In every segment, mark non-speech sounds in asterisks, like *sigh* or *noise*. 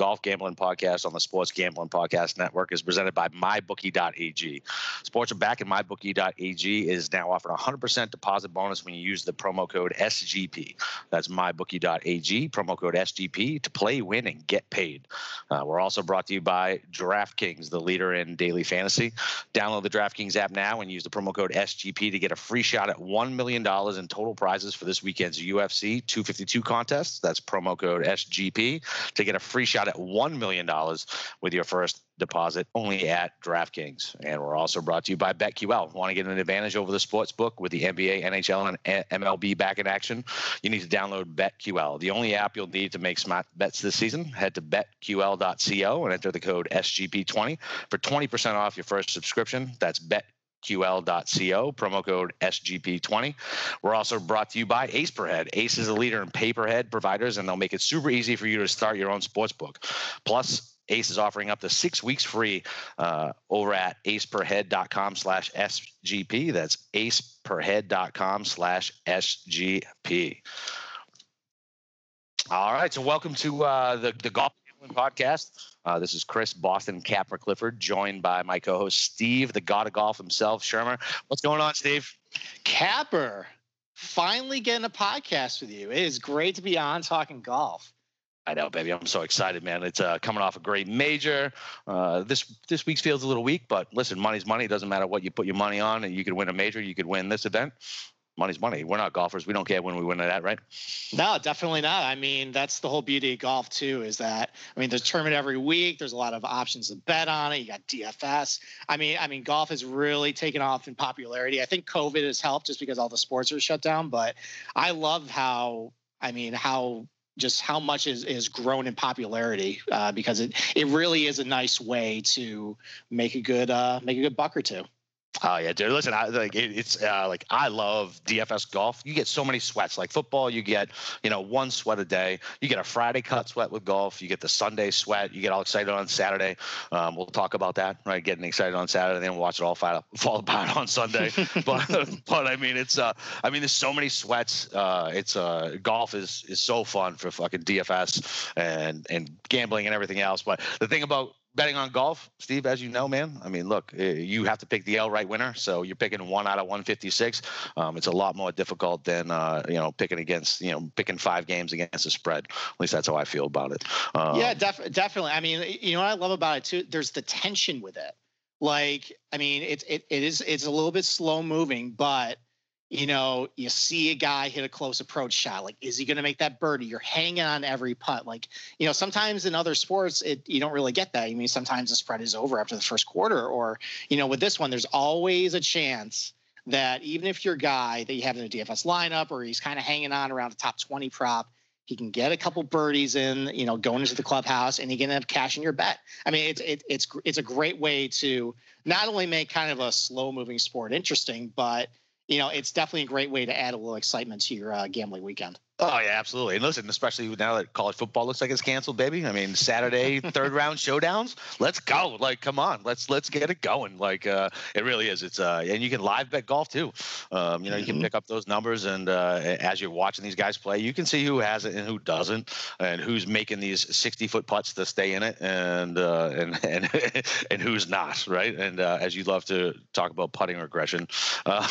Golf Gambling Podcast on the Sports Gambling Podcast Network is presented by MyBookie.ag. Sports are back, and MyBookie.ag is now offering 100% deposit bonus when you use the promo code SGP. That's MyBookie.ag, promo code SGP to play, win, and get paid. Uh, we're also brought to you by DraftKings, the leader in daily fantasy. Download the DraftKings app now and use the promo code SGP to get a free shot at $1 million in total prizes for this weekend's UFC 252 contest. That's promo code SGP to get a free shot at $1 million with your first deposit only at DraftKings. And we're also brought to you by BetQL. Want to get an advantage over the sports book with the NBA, NHL, and MLB back in action? You need to download BetQL, the only app you'll need to make smart bets this season. Head to betql.co and enter the code SGP20 for 20% off your first subscription. That's bet ql.co, promo code SGP20. We're also brought to you by Ace Per Head. Ace is a leader in pay per head providers, and they'll make it super easy for you to start your own sports book. Plus, Ace is offering up to six weeks free uh, over at aceperhead.com slash SGP. That's aceperhead.com slash SGP. All right, so welcome to uh, the, the Golf Podcast. Uh, this is Chris Boston Capper Clifford, joined by my co-host Steve, the God of Golf himself, Shermer. What's going on, Steve? Capper, finally getting a podcast with you. It is great to be on talking golf. I know, baby. I'm so excited, man. It's uh, coming off a great major. Uh, this this week's feels a little weak, but listen, money's money. It doesn't matter what you put your money on, and you could win a major. You could win this event money's money. We're not golfers. We don't care when we win at that, right? No, definitely not. I mean, that's the whole beauty of golf too. Is that I mean, there's tournament every week. There's a lot of options to bet on it. You got DFS. I mean, I mean, golf has really taken off in popularity. I think COVID has helped just because all the sports are shut down. But I love how I mean how just how much is, is grown in popularity uh, because it, it really is a nice way to make a good uh, make a good buck or two. Oh yeah, dude. Listen, I like it, it's uh, like I love DFS golf. You get so many sweats. Like football, you get you know one sweat a day. You get a Friday cut sweat with golf. You get the Sunday sweat. You get all excited on Saturday. Um, we'll talk about that, right? Getting excited on Saturday, then we'll watch it all fall, fall apart on Sunday. *laughs* but but I mean, it's uh, I mean, there's so many sweats. Uh, it's uh, golf is is so fun for fucking DFS and and gambling and everything else. But the thing about betting on golf, Steve, as you know, man. I mean, look, eh, you have to pick the outright winner, so you're picking one out of 156. Um, it's a lot more difficult than uh, you know picking against you know picking five games against the spread. At least that's how I feel about it. Um, yeah, def- definitely. I mean, you know what I love about it too? There's the tension with it. Like, I mean, it's it, it is it's a little bit slow moving, but you know, you see a guy hit a close approach shot. Like, is he going to make that birdie? You're hanging on every putt. Like, you know, sometimes in other sports, it you don't really get that. I mean, sometimes the spread is over after the first quarter, or you know, with this one, there's always a chance that even if your guy that you have in a DFS lineup, or he's kind of hanging on around the top 20 prop, he can get a couple birdies in, you know, going into the clubhouse, and he can have cash in your bet. I mean, it's it, it's it's a great way to not only make kind of a slow moving sport interesting, but you know, it's definitely a great way to add a little excitement to your uh, gambling weekend. Oh yeah, absolutely. And listen, especially now that college football looks like it's canceled, baby. I mean, Saturday *laughs* third round showdowns. Let's go. Like, come on, let's let's get it going. Like, uh, it really is. It's uh, and you can live bet golf too. Um, you know, you can mm-hmm. pick up those numbers, and uh, as you're watching these guys play, you can see who has it and who doesn't, and who's making these 60 foot putts to stay in it, and uh, and *laughs* and and who's not, right? And uh, as you love to talk about putting regression, *laughs* uh,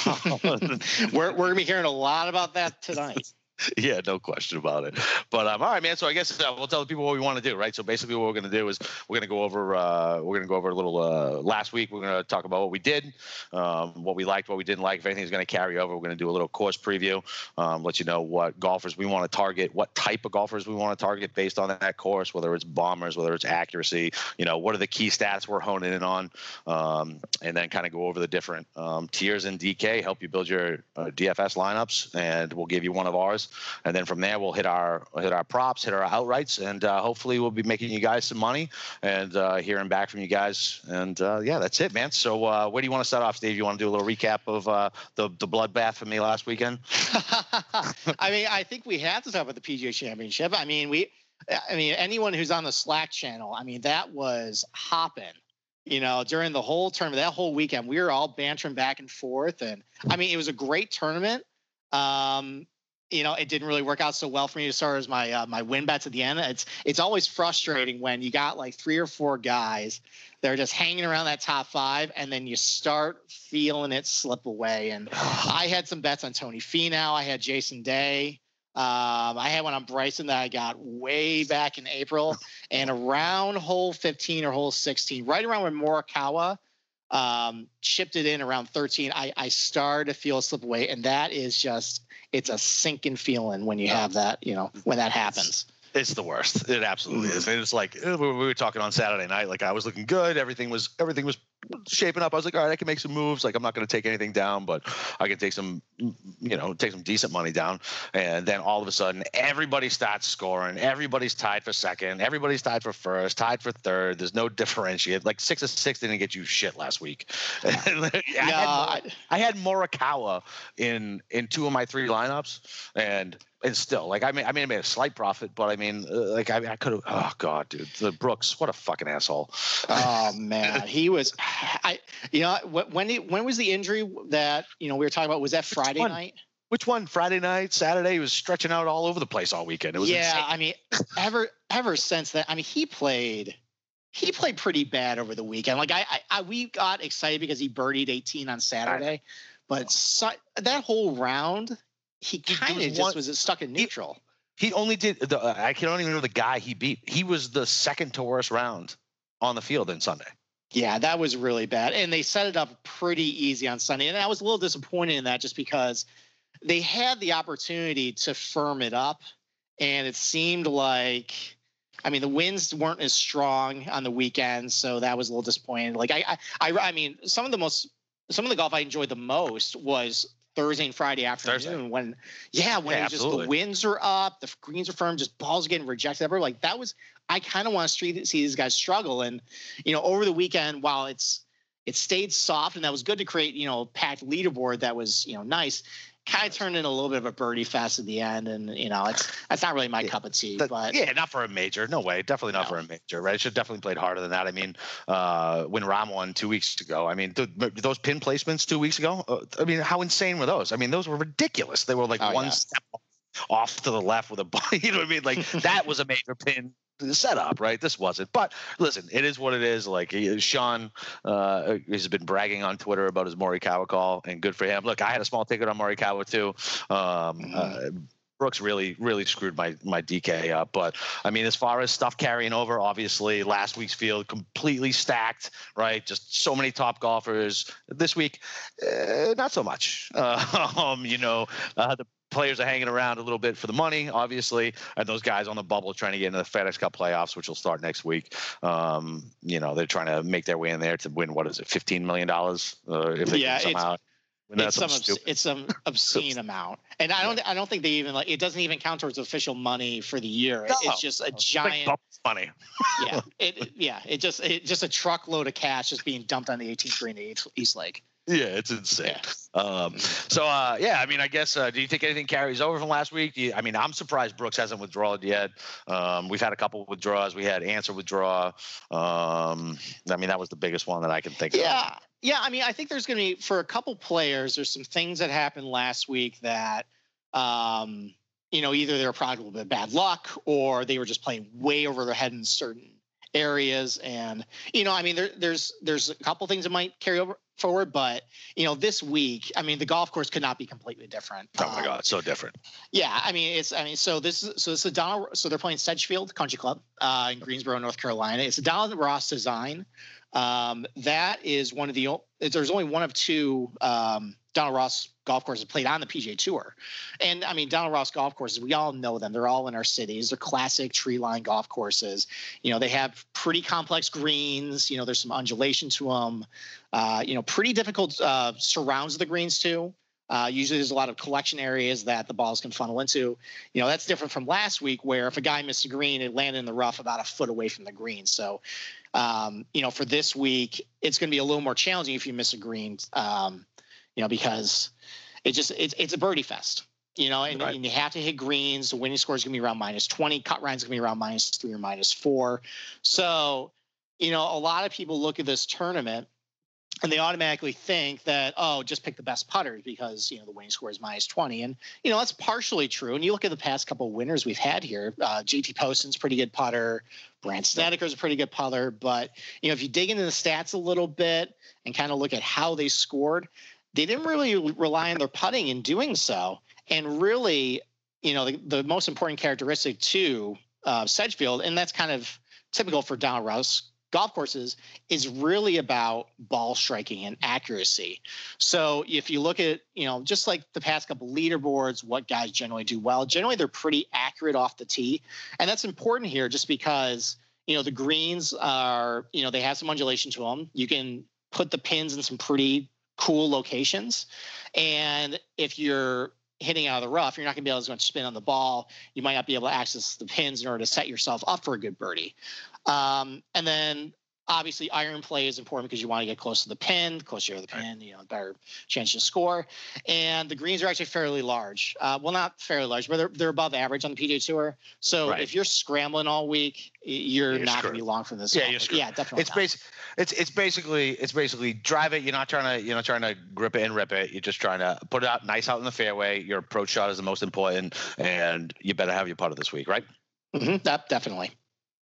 we're we're gonna be hearing a lot about that tonight. *laughs* yeah, no question about it. But um, all right, man. So I guess uh, we'll tell the people what we want to do, right? So basically, what we're going to do is we're going to go over uh, we're going to go over a little uh, last week. We're going to talk about what we did, um, what we liked, what we didn't like. If anything's going to carry over, we're going to do a little course preview, um, let you know what golfers we want to target, what type of golfers we want to target based on that course, whether it's bombers, whether it's accuracy. You know, what are the key stats we're honing in on, um, and then kind of go over the different um, tiers in DK, help you build your uh, DFS lineups, and we'll give you one of ours and then from there we'll hit our hit our props, hit our outrights, and uh, hopefully we'll be making you guys some money and uh, hearing back from you guys. And uh, yeah, that's it, man. So uh, where do you want to start off, Steve? You want to do a little recap of uh, the the bloodbath for me last weekend? *laughs* I mean, I think we have to talk about the PGA Championship. I mean, we. I mean, anyone who's on the Slack channel, I mean, that was hopping you know, during the whole tournament, that whole weekend, we were all bantering back and forth. And I mean, it was a great tournament. Um, you know, it didn't really work out so well for me as far as my uh, my win bets at the end. It's it's always frustrating when you got like three or four guys that are just hanging around that top five, and then you start feeling it slip away. And *sighs* I had some bets on Tony Finau. I had Jason Day. Um, I had one on Bryson that I got way back in April, *sighs* and around hole 15 or hole 16, right around when Morikawa um, chipped it in around 13, I, I started to feel a slip away, and that is just it's a sinking feeling when you have that, you know, when that happens. It's the worst. It absolutely is. And it's like we were talking on Saturday night. Like I was looking good. Everything was everything was shaping up. I was like, all right, I can make some moves. Like I'm not going to take anything down, but I can take some, you know, take some decent money down. And then all of a sudden, everybody starts scoring. Everybody's tied for second. Everybody's tied for first. Tied for third. There's no differentiate. Like six of six didn't get you shit last week. *laughs* I, yeah, had, I had Morikawa in in two of my three lineups, and and still, like I mean, I mean, I made a slight profit, but I mean, uh, like I, I could have. Oh God, dude, the Brooks, what a fucking asshole. Oh *laughs* man, he was. I, you know, when he, when was the injury that you know we were talking about? Was that Friday night? Which one? Friday night, Saturday? He was stretching out all over the place all weekend. It was yeah. Insane. I mean, ever ever since that, I mean, he played. He played pretty bad over the weekend. Like I, I, I we got excited because he birdied 18 on Saturday, but so, that whole round, he kind of just was stuck in neutral. He, he only did the. Uh, I don't even know the guy he beat. He was the second to worst round on the field in Sunday. Yeah, that was really bad, and they set it up pretty easy on Sunday, and I was a little disappointed in that just because they had the opportunity to firm it up, and it seemed like. I mean, the winds weren't as strong on the weekend, so that was a little disappointing. Like I, I, I, I mean, some of the most, some of the golf I enjoyed the most was Thursday and Friday afternoon Thursday. when yeah when yeah, just the winds are up, the greens are firm, just balls getting rejected. Everywhere. Like that was I kind of want to see these guys struggle. And you know over the weekend while it's it stayed soft and that was good to create you know packed leaderboard that was you know nice kind of turned in a little bit of a birdie fest at the end, and you know, it's that's not really my yeah, cup of tea. That, but yeah, not for a major. No way. Definitely not no. for a major. Right? It should definitely played harder than that. I mean, uh, when Rahm won two weeks ago, I mean, th- those pin placements two weeks ago. Uh, I mean, how insane were those? I mean, those were ridiculous. They were like oh, one yeah. step off to the left with a ball. *laughs* You know what I mean? Like that was a major pin setup, right? This wasn't. But listen, it is what it is. Like Sean uh, has been bragging on Twitter about his Morikawa call, and good for him. Look, I had a small ticket on Morikawa too. Um, mm-hmm. uh, Brooks really, really screwed my my DK up. But I mean, as far as stuff carrying over, obviously last week's field completely stacked, right? Just so many top golfers. This week, uh, not so much. Uh, *laughs* um, you know, uh, the players are hanging around a little bit for the money, obviously, and those guys on the bubble trying to get into the FedEx Cup playoffs, which will start next week. Um, you know, they're trying to make their way in there to win. What is it, fifteen million dollars? Uh, if they yeah, somehow. It's some, it's *laughs* some obscene amount, and I don't yeah. I don't think they even like it doesn't even count towards official money for the year. No. It's just a giant money. *laughs* yeah, *laughs* it, yeah it just it just a truckload of cash just being dumped on the 18th green at East Lake. Yeah, it's insane. Um, so uh, yeah, I mean, I guess uh, do you think anything carries over from last week? You, I mean, I'm surprised Brooks hasn't withdrawn yet. Um, we've had a couple withdrawals. We had Ancer withdraw. Um, I mean, that was the biggest one that I can think yeah. of. Yeah, yeah. I mean, I think there's going to be for a couple players. There's some things that happened last week that. Um, you know, either they were probably a little bit of bad luck or they were just playing way over their head in certain areas. And, you know, I mean, there, there's there's a couple things that might carry over forward. But you know, this week, I mean, the golf course could not be completely different. Oh my um, god, so different. Yeah, I mean, it's I mean, so this is so this is Donald. So they're playing Sedgefield Country Club uh, in Greensboro, North Carolina. It's a Donald Ross design. Um, that is one of the there's only one of two um, Donald Ross golf courses played on the PGA Tour. And I mean, Donald Ross golf courses, we all know them. They're all in our cities. They're classic tree line golf courses. You know, they have pretty complex greens. You know, there's some undulation to them. Uh, you know, pretty difficult uh, surrounds the greens too. Uh, usually there's a lot of collection areas that the balls can funnel into. You know, that's different from last week where if a guy missed a green, it landed in the rough about a foot away from the green. So, um, you know, for this week, it's going to be a little more challenging if you miss a green. Um, you know, because it just it's it's a birdie fest. You know, and, right. and you have to hit greens. The winning score is going to be around minus 20. Cut Ryan's going to be around minus three or minus four. So, you know, a lot of people look at this tournament and they automatically think that oh just pick the best putters because you know the winning score is minus 20 and you know that's partially true. And you look at the past couple of winners we've had here uh, jt poston's pretty good putter. Brandt Snedeker's a pretty good putter. But you know if you dig into the stats a little bit and kind of look at how they scored they didn't really rely on their putting in doing so. And really you know the, the most important characteristic to uh, sedgefield and that's kind of typical for Donald Ross golf courses is really about ball striking and accuracy. So if you look at, you know, just like the past couple leaderboards, what guys generally do well, generally they're pretty accurate off the tee. And that's important here just because, you know, the greens are, you know, they have some undulation to them. You can put the pins in some pretty cool locations. And if you're hitting out of the rough, you're not going to be able to spin on the ball. You might not be able to access the pins in order to set yourself up for a good birdie. Um, and then obviously iron play is important because you want to get close to the pin. Closer to the pin, right. you know, better chance to score. And the greens are actually fairly large. Uh, well, not fairly large, but they're they're above average on the PGA Tour. So right. if you're scrambling all week, you're, you're not going to be long from this. Yeah, you're screwed. Yeah, definitely. It's basic. It's it's basically it's basically drive it. You're not trying to you're not trying to grip it and rip it. You're just trying to put it out nice out in the fairway. Your approach shot is the most important, and you better have your putter this week, right? Mm-hmm, that definitely.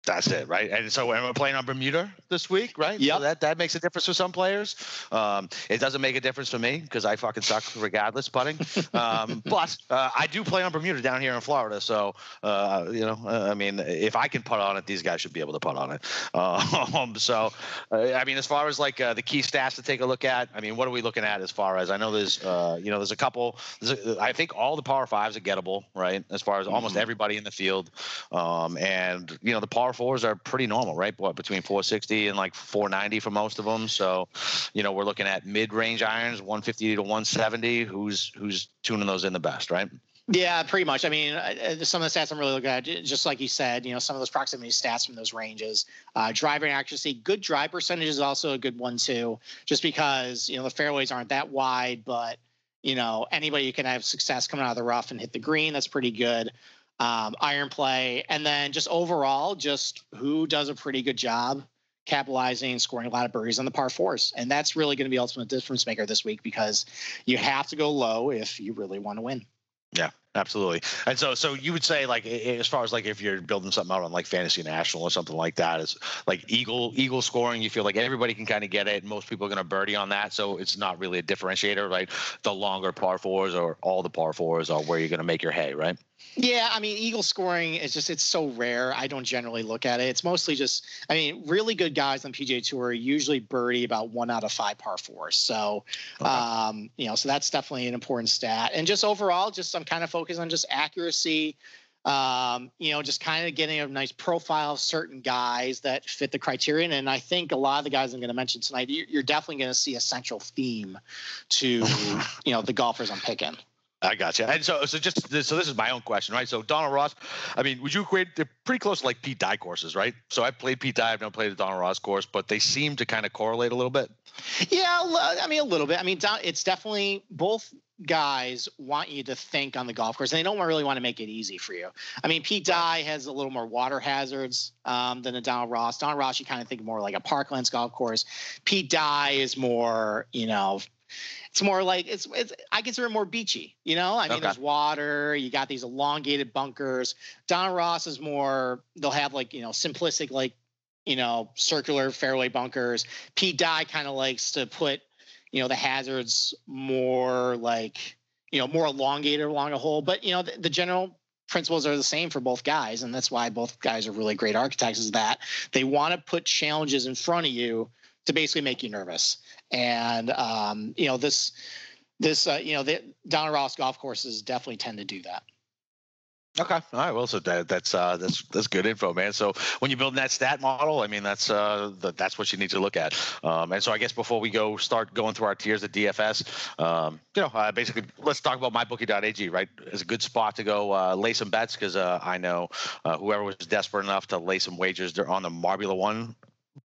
That's it, right? And so we're playing on Bermuda this week, right? Yeah. So that that makes a difference for some players. Um, it doesn't make a difference for me because I fucking suck regardless putting. Um, *laughs* but uh, I do play on Bermuda down here in Florida, so uh, you know, uh, I mean, if I can putt on it, these guys should be able to putt on it. *laughs* Um, so, uh, I mean, as far as like uh, the key stats to take a look at, I mean, what are we looking at as far as I know? There's, uh, you know, there's a couple. There's a, I think all the par fives are gettable, right? As far as almost mm-hmm. everybody in the field, um, and you know, the par fours are pretty normal, right? What between 460 and like 490 for most of them. So, you know, we're looking at mid-range irons, 150 to 170. Who's who's tuning those in the best, right? Yeah, pretty much. I mean, some of the stats I'm really looking at, just like you said, you know, some of those proximity stats from those ranges. Uh, driving accuracy, good drive percentage is also a good one too, just because you know the fairways aren't that wide, but you know anybody can have success coming out of the rough and hit the green. That's pretty good um, iron play, and then just overall, just who does a pretty good job capitalizing, scoring a lot of birdies on the par fours, and that's really going to be ultimate difference maker this week because you have to go low if you really want to win. Yeah, absolutely. And so, so you would say like as far as like if you're building something out on like Fantasy National or something like that, is like eagle eagle scoring. You feel like everybody can kind of get it. Most people are going to birdie on that, so it's not really a differentiator, right? The longer par fours or all the par fours are where you're going to make your hay, right? Yeah, I mean, eagle scoring is just it's so rare. I don't generally look at it. It's mostly just, I mean, really good guys on PGA Tour usually birdie about one out of five par fours. So, okay. um, you know, so that's definitely an important stat. And just overall, just I'm kind of focused on just accuracy. Um, you know, just kind of getting a nice profile of certain guys that fit the criterion. And I think a lot of the guys I'm going to mention tonight, you're definitely going to see a central theme to, *laughs* you know, the golfers I'm picking. I got you. And so, so just so this is my own question, right? So Donald Ross, I mean, would you equate? They're pretty close to like Pete Dye courses, right? So I played Pete Dye. I've never played the Donald Ross course, but they seem to kind of correlate a little bit. Yeah, I mean a little bit. I mean, it's definitely both guys want you to think on the golf course, and they don't really want to make it easy for you. I mean, Pete Dye has a little more water hazards um, than a Donald Ross. Donald Ross, you kind of think more like a Parklands golf course. Pete Dye is more, you know it's more like it's it's I consider it more beachy. You know, I mean, okay. there's water. You got these elongated bunkers. Don Ross is more. They'll have like you know simplistic like you know circular fairway bunkers. Pete Dye kind of likes to put you know the hazards more like you know more elongated along a hole. But you know the, the general principles are the same for both guys and that's why both guys are really great architects is that they want to put challenges in front of you to basically make you nervous. And um, you know this this uh, you know the Donald Ross golf courses definitely tend to do that. Okay. All right. Well, so that, that's uh, that's that's good info, man. So when you're building that stat model, I mean, that's uh, the, that's what you need to look at. Um, and so I guess before we go start going through our tiers at DFS, um, you know, uh, basically let's talk about mybookie.ag. Right, it's a good spot to go uh, lay some bets because uh, I know uh, whoever was desperate enough to lay some wagers they're on the Marbula One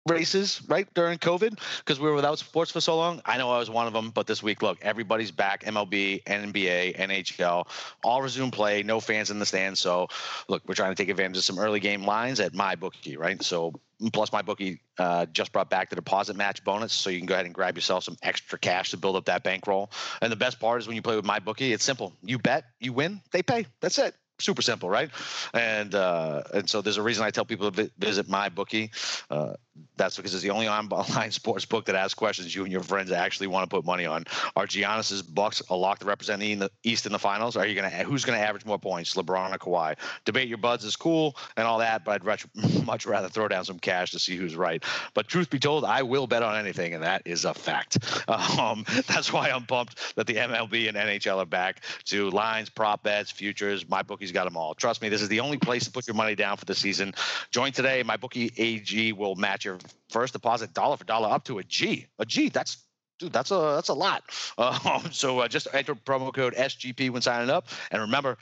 races right during COVID because we were without sports for so long. I know I was one of them, but this week, look, everybody's back: MLB, NBA, NHL, all resume play. No fans in the stands. So, look, we're trying to take advantage of some early game lines at my bookie, right? So. Plus, my bookie uh, just brought back the deposit match bonus, so you can go ahead and grab yourself some extra cash to build up that bankroll. And the best part is when you play with my bookie, it's simple. You bet, you win, they pay. That's it super simple, right? And uh, and so there's a reason I tell people to visit my bookie. Uh, that's because it's the only online *laughs* sports book that asks questions you and your friends actually want to put money on. Are Giannis's Bucks a lock to represent the East in the finals? Are you gonna who's gonna average more points, LeBron or Kawhi? Debate your buds is cool and all that, but I'd *laughs* much rather throw down some cash to see who's right. But truth be told, I will bet on anything, and that is a fact. *laughs* Um, that's why I'm pumped that the MLB and NHL are back to lines, prop bets, futures. My bookie's got them all. Trust me, this is the only place to put your money down for the season. Join today. My bookie AG will match your first deposit dollar for dollar up to a G. A G, that's dude, that's a that's a lot. *laughs* Um, so uh, just enter promo code SGP when signing up, and remember,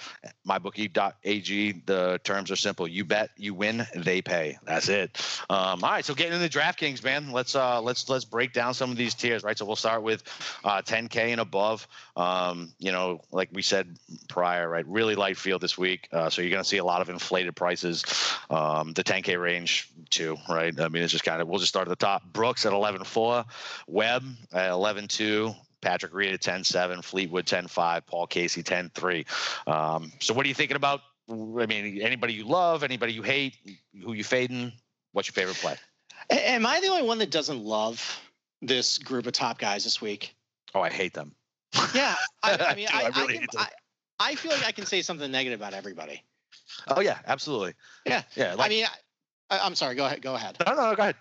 mybookie.ag. The terms are simple: you bet, you win, they pay. That's it. Um, all right, so getting into DraftKings, man. Let's uh, let's let's break down some of these tiers, right? So we'll start with uh, 10K and above. Um, you know, like we said prior, right? Really light field this week, uh, so you're going to see a lot of inflated prices. Um, the 10K range too, right? I mean, it's just kind of we'll just start at the top. Brooks at 11.4, Webb at 11.2. Patrick Reed at 10-7, Fleetwood 10-5, Paul Casey 10-3. Um, so what are you thinking about? I mean, anybody you love, anybody you hate, who you fading? What's your favorite play? Am I the only one that doesn't love this group of top guys this week? Oh, I hate them. Yeah, I, I *laughs* mean, I, I, really I, can, I, feel like I can say something negative about everybody. Oh yeah, absolutely. Yeah, yeah. Like, I mean, I, am sorry. Go ahead. Go ahead. No, no, go ahead.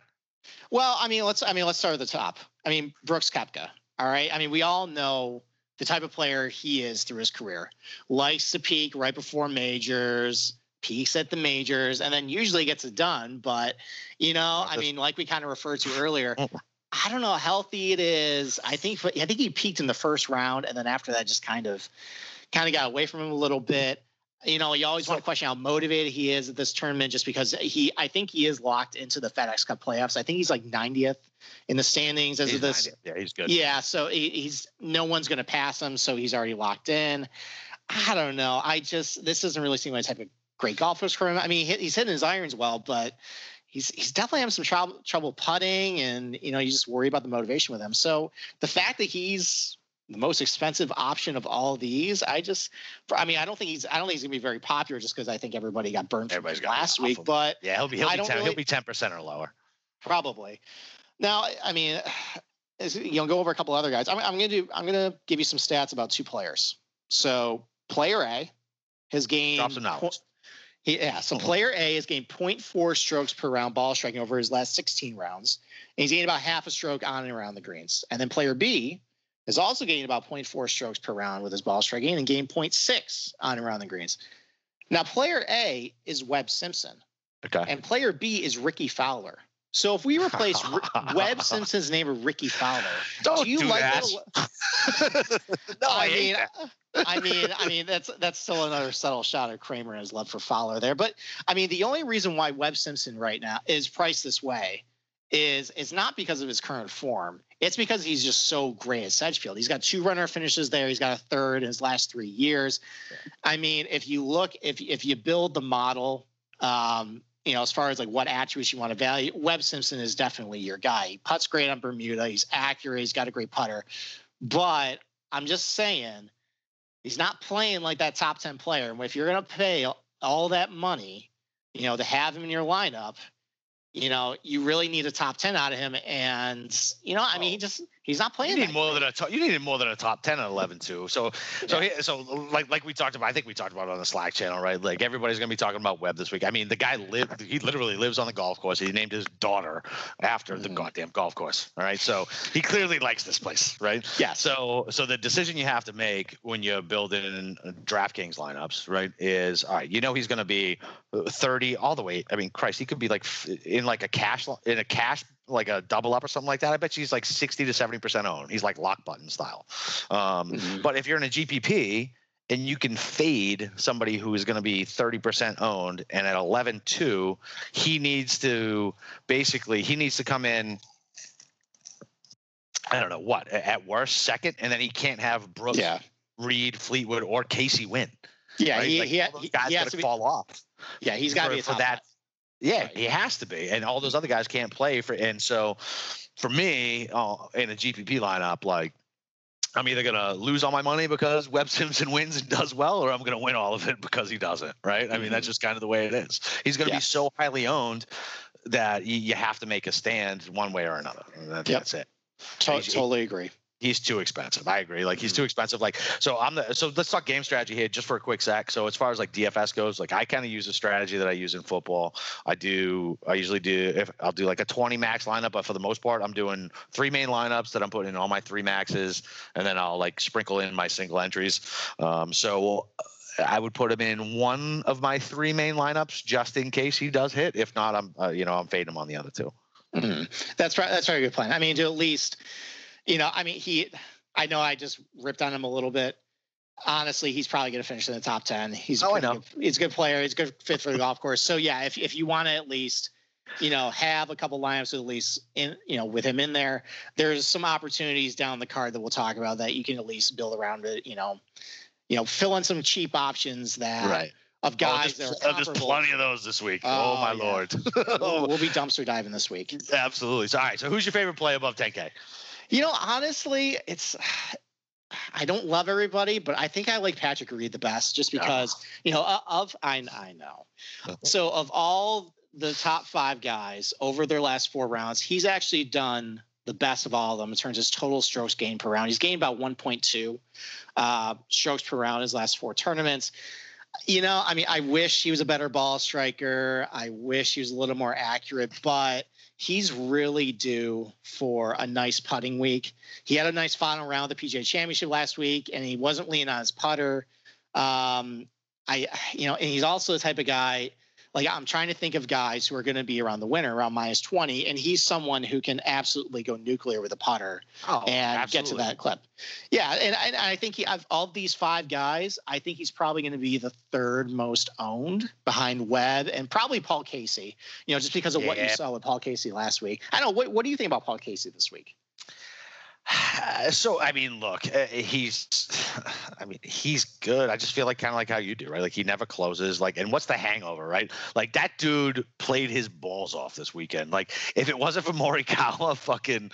Well, I mean, let's. I mean, let's start at the top. I mean, Brooks Koepka. All right. I mean, we all know the type of player he is through his career. Likes to peak right before majors, peaks at the majors, and then usually gets it done. But you know, I mean, like we kind of referred to earlier. I don't know how healthy it is. I think I think he peaked in the first round, and then after that, just kind of kind of got away from him a little bit you know, you always want to question how motivated he is at this tournament just because he, I think he is locked into the FedEx Cup playoffs. I think he's like 90th in the standings as he's of this. 90th. Yeah, he's good. Yeah. So he, he's, no one's going to pass him. So he's already locked in. I don't know. I just, this doesn't really seem like a type of great golfers for him. I mean, he's hitting his irons well, but he's, he's definitely having some trouble, trouble putting and, you know, you just worry about the motivation with him. So the fact that he's, the most expensive option of all of these. I just, I mean, I don't think he's, I don't think he's gonna be very popular just because I think everybody got burned Everybody's got last week. But yeah, he'll be he'll be, 10, really, he'll be ten percent or lower. Probably. Now, I mean, you know, go over a couple other guys. I'm, I'm gonna do, I'm gonna give you some stats about two players. So player A has gained. Drop some knowledge. He, yeah, so player A has gained 0.4 strokes per round ball striking over his last 16 rounds. And he's gained about half a stroke on and around the greens. And then player B is also getting about 0.4 strokes per round with his ball striking and gained 0.6 on and around the greens. Now, player A is Webb Simpson. Okay. And player B is Rickie Fowler. So if we replace R- *laughs* Webb Simpson's name with Rickie Fowler, Don't do you do like that. *laughs* no, I, I mean, I mean, I mean that's that's still another subtle shot at Kramer and his love for Fowler there. But I mean, the only reason why Webb Simpson right now is priced this way is is not because of his current form. It's because he's just so great at Sedgefield. He's got two runner finishes there. He's got a third in his last three years. I mean, if you look, if if you build the model, um, you know, as far as like what attributes you want to value, Webb Simpson is definitely your guy. He puts great on Bermuda. He's accurate. He's got a great putter. But I'm just saying, he's not playing like that top ten player. And if you're going to pay all that money, you know, to have him in your lineup, you know, you really need a top 10 out of him. And, you know, I mean, he just, he's not playing. You need more than a top, you needed more than a top 10 at 11 too. So, so, yeah. so like, like we talked about, I think we talked about it on the Slack channel, right? Like everybody's going to be talking about Webb this week. I mean, the guy lived, he literally lives on the golf course. He named his daughter after mm-hmm. the goddamn golf course. All right. So he clearly likes this place, right? Yeah. So, so the decision you have to make when you're building DraftKings lineups, right, is all right, you know, he's going to be 30 all the way. I mean, Christ, he could be like in like a cash in a cash like a double up or something like that. I bet he's like 60 to 70 percent owned. He's like lock button style. Um, mm-hmm. But if you're in a GPP and you can fade somebody who is going to be 30% owned and at 11-2 he needs to basically he needs to come in I don't know what at worst second, and then he can't have Brooks, Yeah. Reed, Fleetwood, or Casey win. Yeah. right? He, Like, he, he, guys he has got to be. fall off. Yeah. He's got to be a for that. Yeah, he has to be, and all those other guys can't play for. And so, for me, uh, in a GPP lineup, like I'm either gonna lose all my money because Webb *laughs* Simpson wins and does well, or I'm gonna win all of it because he doesn't. Right? I mean, that's just kind of the way it is. He's gonna Yeah. be so highly owned that you, you have to make a stand one way or another. And that- Yep. That's it. To- totally agree. He's too expensive. I agree. Like he's too expensive. Like so, I'm the so let's talk game strategy here just for a quick sec. So as far as like DFS goes, like I kind of use a strategy that I use in football. I do. I usually do. If I'll do like a 20 max lineup, but for the most part, I'm doing three main lineups that I'm putting in all my three maxes, and then I'll like sprinkle in my single entries. Um, so. I would put him in one of my three main lineups just in case he does hit. If not, I'm uh, you know I'm fading him on the other two. Mhm. That's right. That's a very good plan. I mean, to at least, you know, I mean, he. I know I just ripped on him a little bit. Honestly, he's probably going to finish in the top ten. He's a Oh, I know. Good, he's a good player. He's a good fit for the golf course. So yeah, if if you want to at least, you know, have a couple lineups at least in, you know, with him in there, there's some opportunities down the card that we'll talk about that you can at least build around it. You know, you know, fill in some cheap options that of oh, guys oh, there's, that are oh, there's plenty of those this week. Oh, Oh, my yeah. lord. *laughs* We'll, we'll be dumpster diving this week. Absolutely. So, all right. So, who's your favorite play above 10K? You know, honestly, it's *sighs* I don't love everybody, but I think I like Patrick Reed the best just because, you know, of I I know. So of all the top 5 guys over their last 4 rounds, he's actually done the best of all of them in terms of his total strokes gained per round. He's gained about 1.2 uh, strokes per round his last 4 tournaments. You know, I mean, I wish he was a better ball striker. I wish he was a little more accurate, but he's really due for a nice putting week. He had a nice final round of the PGA Championship last week, and he wasn't leaning on his putter. Um, I, you know, and he's also the type of guy. Like I'm trying to think of guys who are going to be around the winner, around minus 20, and he's someone who can absolutely go nuclear with a putter Oh, and get to that clip. Yeah, and, and I think he, of all these five guys, I think he's probably going to be the third most owned behind Webb and probably Paul Casey. You know, just because of what you saw with Paul Casey last week. I don't know. What, what do you think about Paul Casey this week? *sighs* So, I mean, look, uh, he's, *sighs* I mean, he's good. I just feel like kind of like how you do, right? Like he never closes. Like, and what's the hangover, right? Like that dude played his balls off this weekend. Like, if it wasn't for *laughs* Morikawa fucking,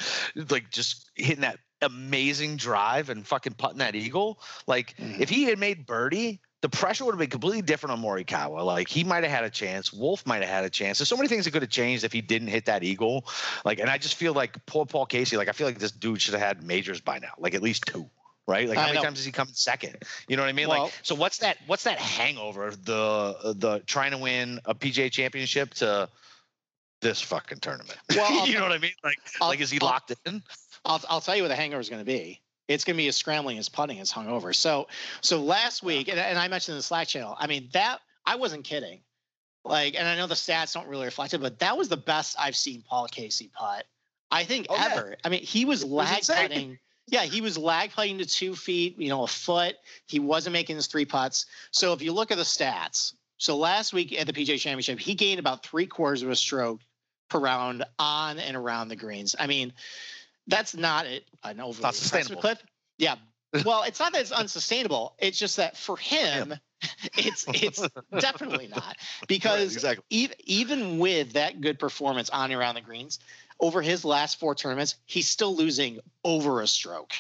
like, just hitting that amazing drive and fucking putting that eagle, like, Mhm. if he had made birdie, the pressure would have been completely different on Morikawa. Like he might have had a chance. Wolff might have had a chance. There's so many things that could have changed if he didn't hit that eagle. Like, and I just feel like poor Paul Casey. Like I feel like this dude should have had majors by now. Like at least two. Right? Like how I many know. times does he come second? You know what I mean? Well- like so what's that what's that hangover? The the trying to win a PGA championship to this fucking tournament. *laughs* Well, you know what I mean? Like I'll- like is he I'll- locked in? I'll I'll tell you what the hangover is going to be. It's going to be as scrambling as putting is hungover. So so last week, and, and I mentioned in the Slack channel. I mean that I wasn't kidding. Like, and I know the stats don't really reflect it, but that was the best I've seen Paul Casey putt. I think Oh, yeah. ever. I mean, he was was lag insane. putting. Yeah, he was lag putting to two feet, you know, a foot. He wasn't making his three putts. So if you look at the stats, so last week at the PGA Championship, he gained about three quarters of a stroke per round on and around the greens. I mean, that's not it. An overly not sustainable. clip. Yeah. *laughs* Well, it's not that it's unsustainable. It's just that for him, *laughs* it's it's *laughs* definitely not because exactly. even even with that good performance on and around the greens, over his last four tournaments, he's still losing over a stroke,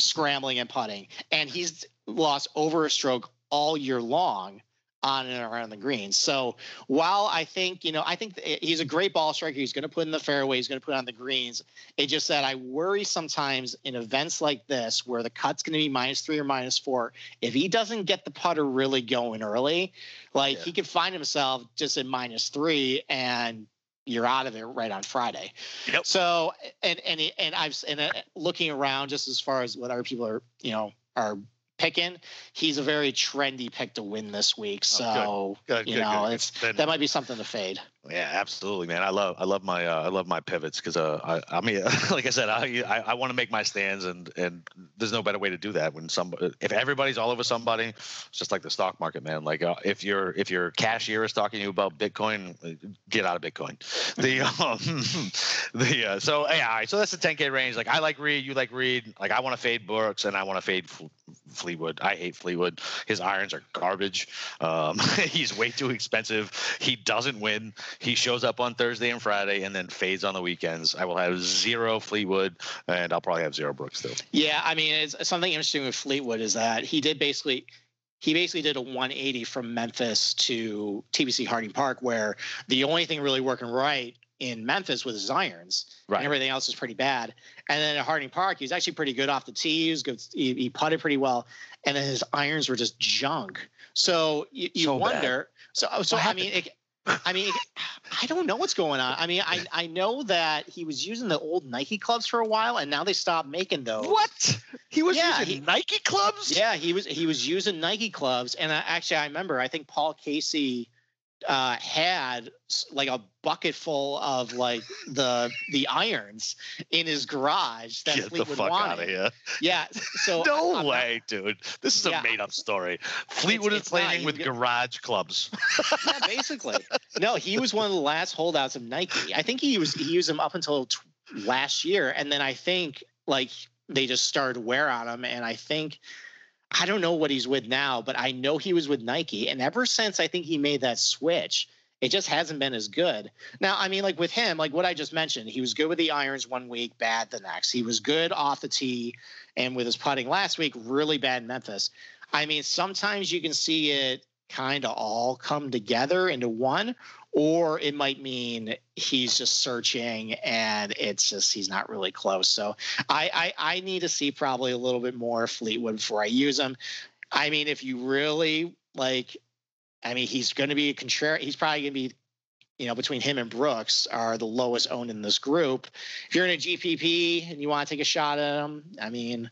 scrambling and putting, and he's lost over a stroke all year long on and around the greens. So while I think you know, I think he's a great ball striker. He's going to put in the fairway. He's going to put on the greens. It just that I worry sometimes in events like this where the cut's going to be minus three or minus four. If he doesn't get the putter really going early, like Yeah. he could find himself just at minus three and you're out of it right on Friday. Yep. So and and and I've and uh, looking around just as far as what other people are you know are picking, he's a very trendy pick to win this week. So Oh, good. Good, you good, know, it's Then- that might be something to fade. Yeah, absolutely, man. I love I love my uh, I love my pivots because uh, I I mean *laughs* like I said I I, I want to make my stands and and there's no better way to do that when some if everybody's all over somebody it's just like the stock market man like uh, if your if your cashier is talking to you about Bitcoin get out of Bitcoin the *laughs* um, the uh, so yeah all right, so that's the 10k range like I like Reed you like Reed like I want to fade Brooks and I want to fade Fle- Fleetwood I hate Fleetwood his irons are garbage um, *laughs* he's way too expensive he doesn't win he shows up on Thursday and Friday and then fades on the weekends. I will have zero Fleetwood and I'll probably have zero Brooks too. Yeah, I mean, it's something interesting with Fleetwood is that he did basically he basically did a 180 from Memphis to TPC Harding Park, where the only thing really working right in Memphis was his irons, Right. and everything else was pretty bad. And then at Harding Park, he was actually pretty good off the tee. He was good. He, he putted pretty well, and then his irons were just junk. So you, you So bad. wonder. So so What I mean. It, I mean, I don't know what's going on. I mean, I, I know that he was using the old Nike clubs for a while, and now they stopped making those. What? He was Yeah, using he- Nike clubs? Yeah, he was he was using Nike clubs, and I, actually I remember I think Paul Casey uh, had like a bucket full of like the the irons in his garage that Get the fuck wanted. out of here. Yeah, so *laughs* No I'm not- way, dude. This is Yeah. a made up story. Fleetwood is it's not. playing You with get- garage clubs. yeah, basically. No, he was one of the last holdouts of Nike. I think he was he used them up until t- last year, and then I think like they just started wear on him, and I think. I don't know what he's with now, but I know he was with Nike. And ever since I think he made that switch, it just hasn't been as good. Now, I mean, like with him, like what I just mentioned, he was good with the irons one week, bad the next. He was good off the tee and with his putting last week, really bad in Memphis. I mean, sometimes you can see it kind of all come together into one, or it might mean he's just searching and it's just he's not really close. So I I, I need to see probably a little bit more Fleetwood before I use him. I mean, if you really like, I mean, he's going to be a contrary. He's probably going to be, you know, between him and Brooks are the lowest owned in this group. If you're in a GPP and you want to take a shot at him, I mean,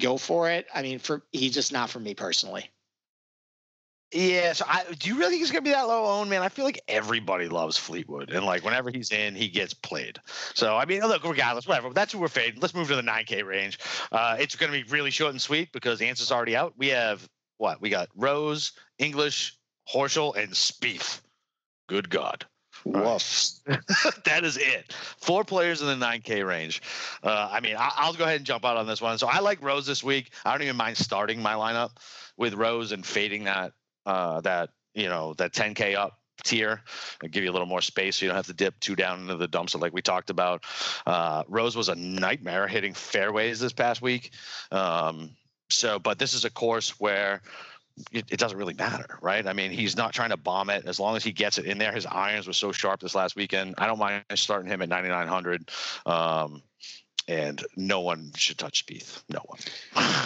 go for it. I mean, for he's just not for me personally. Yeah, so I, do you really think he's gonna be that low owned, man? I feel like everybody loves Fleetwood, and like whenever he's in, he gets played. So I mean, look, regardless, whatever. That's who we're fading. Let's move to the 9K range. Uh, it's gonna be really short and sweet because the answer's already out. We have what? We got Rose, English, Horschel, and Spieth. Good God. Woof. *laughs* that is it. Four players in the 9K range. Uh, I mean, I, I'll go ahead and jump out on this one. So I like Rose this week. I don't even mind starting my lineup with Rose and fading that uh, that you know that 10K up tier and give you a little more space so you don't have to dip too down into the dumpster like we talked about. Uh, Rose was a nightmare hitting fairways this past week. Um, so, but this is a course where it, it doesn't really matter, right? I mean, he's not trying to bomb it. As long as he gets it in there, his irons were so sharp this last weekend. I don't mind starting him at 9,900. Um, and no one should touch Spieth. No one.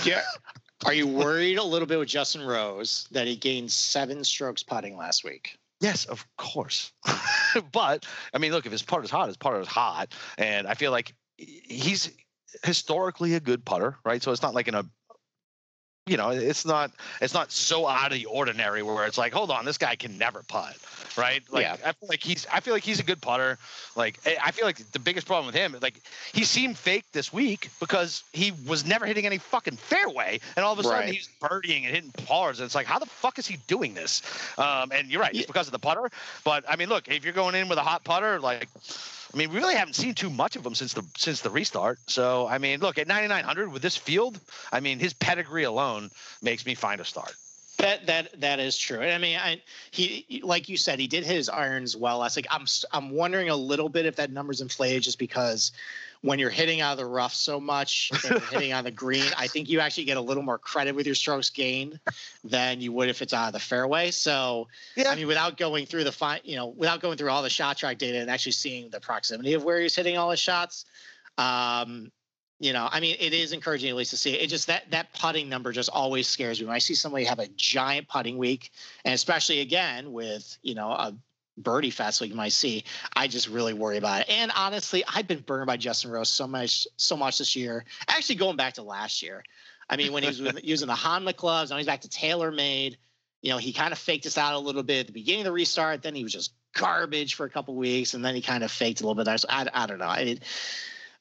Yeah. *laughs* Are you *laughs* worried a little bit with Justin Rose that he gained seven strokes putting last week? Yes, of course. *laughs* but I mean, look, if his putter is hot, his putter is hot, and I feel like he's historically a good putter, right? So it's not like in a you know, it's not it's not so out of the ordinary where it's like, hold on, this guy can never putt, right? Like Yeah. I feel like he's I feel like he's a good putter. Like I feel like the biggest problem with him, like he seemed fake this week because he was never hitting any fucking fairway, and all of a sudden Right. he's birdieing and hitting pars, and it's like, how the fuck is he doing this? Um, and you're right, Yeah. it's because of the putter. But I mean, look, if you're going in with a hot putter, like. I mean, we really haven't seen too much of him since the since the restart. So, I mean, look at 9900 with this field. I mean, his pedigree alone makes me find a start. That that that is true. And I mean, I he like you said, he did hit his irons well. I was like, I'm I'm wondering a little bit if that number's inflated just because when you're hitting out of the rough so much and you're hitting on the *laughs* green, I think you actually get a little more credit with your strokes gained than you would if it's out of the fairway. So Yeah. I mean, without going through the fine, you know, without going through all the shot track data and actually seeing the proximity of where he's hitting all his shots, um, you know, I mean, it is encouraging at least to see it. It just that that putting number just always scares me when I see somebody have a giant putting week, and especially again with you know a birdie fest like you might see. I just really worry about it. And honestly, I've been burned by Justin Rose so much so much this year. Actually, going back to last year. I mean, when he was with, *laughs* using the Honma clubs, now he's back to TaylorMade. You know, he kind of faked us out a little bit at the beginning of the restart. Then he was just garbage for a couple weeks, and then he kind of faked a little bit there. So I, I don't know. I mean,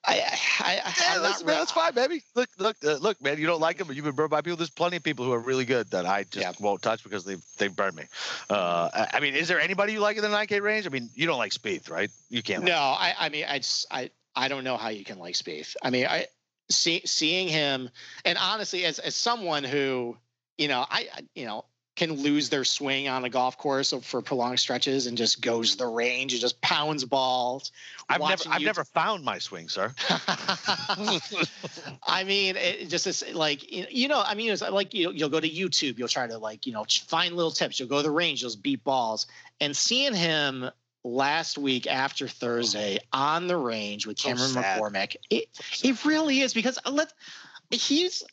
I, I, yeah, that's, man, that's fine, baby. Look, look, uh, look, man. You don't like him, but you've been burned by people. There's plenty of people who are really good that I just Yeah. won't touch because they've they've burned me. Uh, I, I mean, is there anybody you like in the 9K range? I mean, you don't like Spieth, right? You can't. No, I, I mean, I just, I, I don't know how you can like Spieth. I mean, I see, seeing him, and honestly, as as someone who, you know, I, I- you know, can lose their swing on a golf course for prolonged stretches and just goes the range and just pounds balls. I've never, I've never found my swing, sir. *laughs* I mean, it just is like you know- I mean, it's like you you'll go to YouTube, you'll try to like you know find little tips. You'll go to the range, you'll beat balls, and seeing him last week after Thursday on the range with Cameron sad. McCormick, it it really is because uh, let he's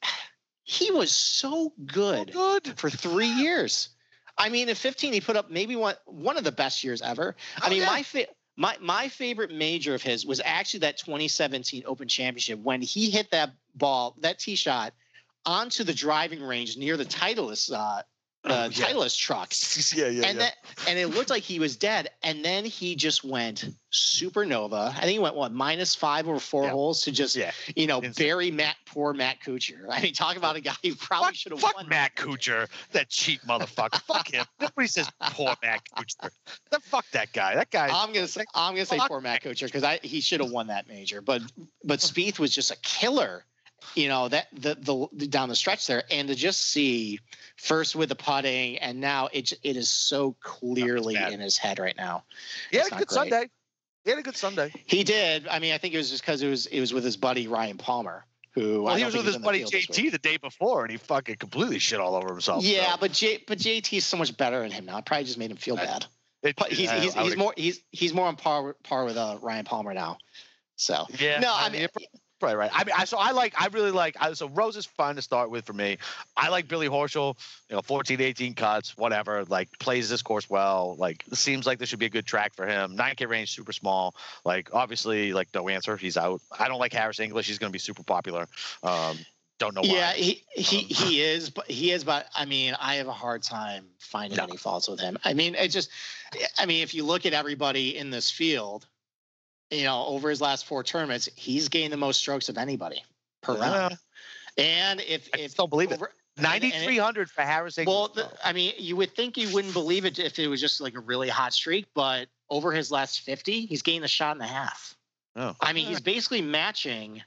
he was so good Good. for three years. I mean, in 15, he put up maybe one one of the best years ever. I Oh, mean, yeah. my fa- my my favorite major of his was actually that 2017 Open Championship when he hit that ball, that tee shot, onto the driving range near the Titleist uh, uh, *laughs* yeah. Titleist truck, *laughs* yeah, yeah, and yeah. that and it looked like he was dead. And then he just went supernova. I think he went what minus five over four Yeah. holes to just yeah. you know Insane. bury Matt poor Matt Kuchar. *laughs* I mean, talk about a guy who probably should have won. fuck. Matt Kuchar, that cheap motherfucker. fuck him. Nobody says poor Matt Kuchar. The fuck that guy. That guy. I'm gonna say I'm gonna say poor Matt Kuchar because I he should have won that major, but but Spieth was just a killer, you know that the the down the stretch there, and to just see first with the putting, and now it it is so clearly in his head right now. he had it's a good great. Sunday. He had a good Sunday. He did. I mean, I think it was just because it was it was with his buddy Ryan Palmer, who Well, I he was with his buddy JT the day before, and he fucking completely shit all over himself. Yeah, so but J but JT is so much better than him now. It probably just made him feel I- bad. it- But he's I- he's, I he's more he's he's more on par par with uh, Ryan Palmer now. So Yeah. no, I mean, you're probably right. I mean, I, so I like, I really like, I, so Rose is fun to start with for me. I like Billy Horschel, you know, 14, 18 cuts, whatever, like plays this course well. Like, seems like this should be a good track for him. 9K range, super small. Like, obviously, like, no Ancer. He's out. I don't like Harris English. He's going to be super popular. Um, don't know why. Yeah, he he Um, he is, but he is. But I mean, I have a hard time finding No. any faults with him. I mean, it just, I mean, if you look at everybody in this field, you know, over his last four tournaments, he's gained the most strokes of anybody per Yeah, round. And if I if don't believe it. over- it- 9,300 for Harris Well, the, I mean, you would think you wouldn't believe it if it was just like a really hot streak, but over his last 50, he's gained a shot and a half. Oh. I mean, he's basically matching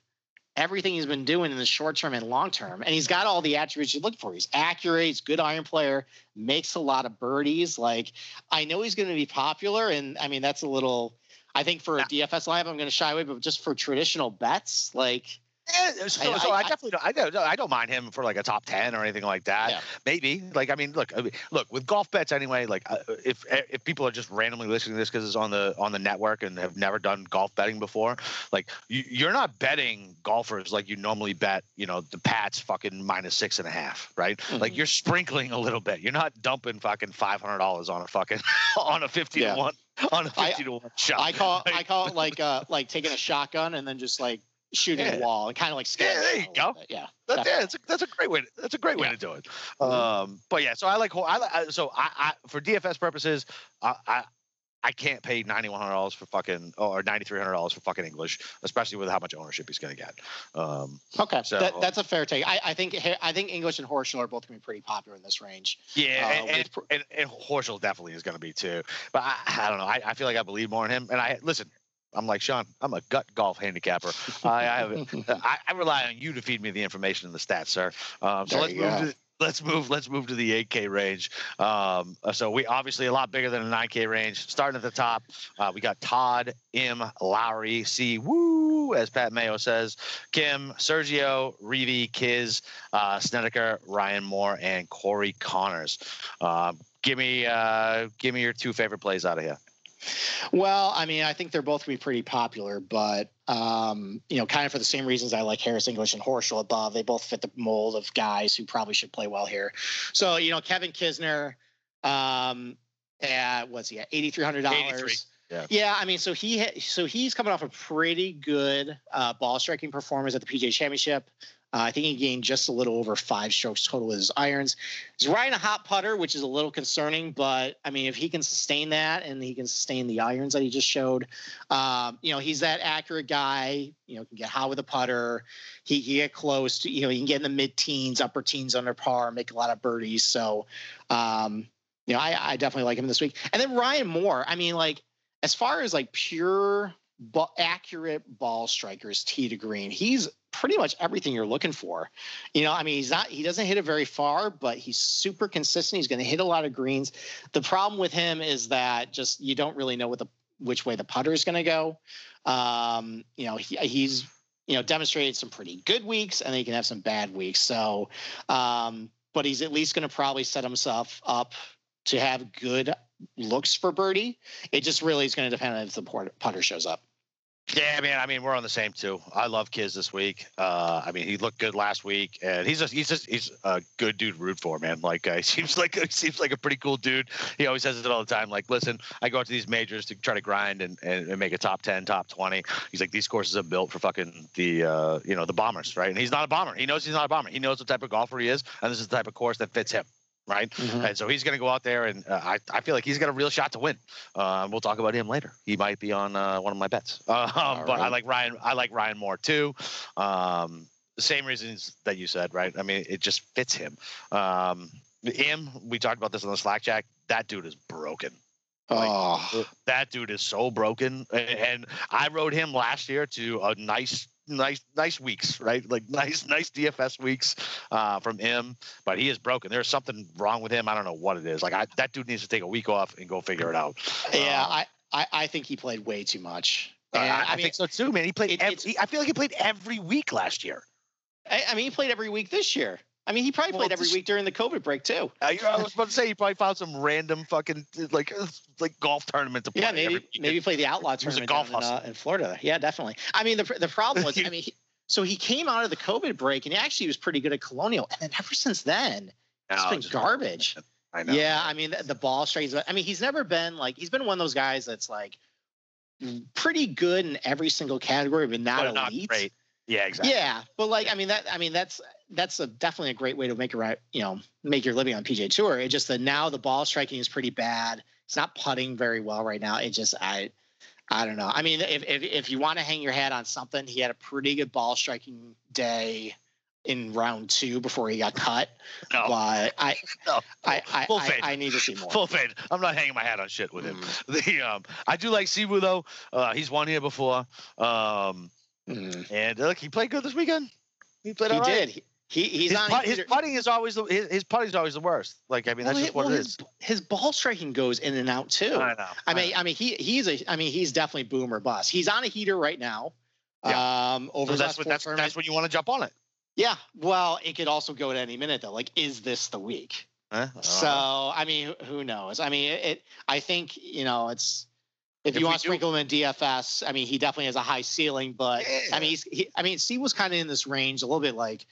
everything he's been doing in the short term and long term. And he's got all the attributes you look for. He's accurate, he's a good iron player, makes a lot of birdies. Like, I know he's going to be popular. And I mean, that's a little, I think for a DFS live, I'm going to shy away, but just for traditional bets, like, Yeah, so, I- so I, I- definitely don't, I don't I don't mind him for like a top ten or anything like that. Yeah. Maybe like I mean, look, I mean, look with golf bets anyway. Like uh, if if people are just randomly listening to this because it's on the on the network and have never done golf betting before, like you, you're not betting golfers like you normally bet. You know the Pats fucking minus six and a half, right? Like Mhm. you're sprinkling a little bit. You're not dumping fucking five hundred dollars on a fucking on a fifty Yeah. to one on a fifty to one shot. I call Like, I call it like *laughs* uh like taking a shotgun and then just like shooting Yeah. a wall and kind of like Yeah, there you shot a little go. bit. Yeah. That's, yeah, that's a, that's a great way. To, that's a great way Yeah. to do it. Mhm. Um, but yeah, so I like. I, like- I so I, I for DFS purposes, I I, I can't pay ninety one hundred dollars for fucking or ninety three hundred dollars for fucking English, especially with how much ownership he's going to get. Um, Okay, So- that, that's a fair take. I, I think I think English and Horschel are both going to be pretty popular in this range. yeah, Uh, and, and, with and, and Horschel definitely is going to be too. But I, I don't know. I, I feel like I believe more in him. And I listen. I'm like Sean. I'm a gut golf handicapper. I, I have *laughs* I, I rely on you to feed me the information and the stats, sir. Um, so There let's move to let's move let's move to the 8K range. Um, uh, so we obviously a lot bigger than a 9K range. Starting at the top, uh, we got Todd Im Lowry, Si Woo, as Pat Mayo says, Kim, Sergio, Reavie, Kiz, uh, Snedeker, Ryan Moore, and Corey Conners. Um, give me uh, give me your two favorite plays out of here. Well, I mean, I think they're both going to be pretty popular, but um, you know, kind of for the same reasons I like Harris English and Horschel above. They both fit the mold of guys who probably should play well here. So you know, Kevin Kisner, um, at what's he at eighty three hundred dollars. yeah. Yeah, I mean, so he so he's coming off a pretty good uh, ball striking performance at the PGA Championship. Uh, I think he gained just a little over five strokes total with his irons. He's riding a hot putter, which is a little concerning, but I mean, if he can sustain that and he can sustain the irons that he just showed, um, you know, he's that accurate guy. You know, can get hot with a putter. He can get close to, you know, he can get in the mid teens, upper teens under par, make a lot of birdies. So, um, you know, I, I definitely like him this week. And then Ryan Moore. I mean, like as far as like pure but accurate ball strikers tee to green. He's pretty much everything you're looking for. You know, I mean, he's not he doesn't hit it very far, but he's super consistent. He's going to hit a lot of greens. The problem with him is that just you don't really know what the which way the putter is going to go. Um, you know, he, he's you know demonstrated some pretty good weeks, and then he can have some bad weeks. So, um, but he's at least going to probably set himself up to have good looks for birdie. It just really is going to depend on if the putter shows up. Yeah, man. I mean, we're on the same too. I love Kiz this week. Uh, I mean, he looked good last week, and he's just he's just he's a good dude to root for, man. Like, uh, he *laughs* seems like he seems like a pretty cool dude. He always says it all the time. Like, listen, I go out to these majors to try to grind and, and, and make a top ten, top twenty. He's like, these courses are built for fucking the uh, you know the bombers, right? And he's not a bomber. He knows he's not a bomber. He knows the type of golfer he is, and this is the type of course that fits him right? Mm-hmm. And so he's going to go out there, and uh, I, I feel like he's got a real shot to win. Uh, we'll talk about him later. He might be on uh, one of my bets. *laughs* Um, but right. I like Ryan. I like Ryan Moore too. Um, the same reasons that you said, right? I mean, it just fits him. Um, him, we talked about this on the Slack Jack. That dude is broken. Like, oh. that dude is so broken. And I rode him last year to a nice nice nice weeks, right? Like *laughs* nice nice DFS weeks uh, from him, but he is broken. There's something wrong with him. I don't know what it is. Like I, that dude needs to take a week off and go figure it out. Yeah, um, I, I, I think he played way too much. Uh, I, I, mean, think so too, man. He played. It, every, I feel like he played every week last year. I, I mean, he played every week this year. I mean, he probably well, played every week during the COVID break too. Uh, I was about to say he probably found some random fucking like *laughs* like golf tournament to play. Yeah, maybe maybe play the outlaw tournament golf in, uh, in, Florida. Yeah, definitely. I mean, the the problem was, I *laughs* mean, he, so he came out of the COVID break and he actually was pretty good at Colonial, and then ever since then, it's no, been garbage. I know. Yeah, I mean the, the ball strikes. I mean, he's never been like he's been one of those guys that's like pretty good in every single category, but not but elite. Not great. Yeah, exactly. Yeah, but like I mean that I mean that's that's a definitely a great way to make a right you know make your living on PGA Tour. It just that now the ball striking is pretty bad. It's not putting very well right now. It just I I don't know. I mean if if if you want to hang your hat on something, he had a pretty good ball striking day in round two before he got cut. No. But I, no. I, I, Full I, I, need to see more. Full fade. I'm not hanging my hat on shit with him. Mm. *laughs* The um, I do like Si Woo though. Uh, he's won here before. Um, mm. and look, he played good this weekend. He played. He did. He, he, he's his, on. Put, his putting is always the his, his putting is always the worst. Like I mean, that's well, just what well, it his, is. His ball striking goes in and out too. I know. I, I mean, know. I mean, he he's a. I mean, he's definitely boomer bust. He's on a heater right now. Yeah. Um, over so that's what that's that's when you want to jump on it. Yeah. Well, it could also go at any minute though. Like, is this the week? Eh? So I mean, who knows? I mean, it, it. I think you know it's if, if you want to sprinkle him in DFS, I mean, he definitely has a high ceiling, but yeah. I mean, he's, he, I mean, C was kind of in this range a little bit like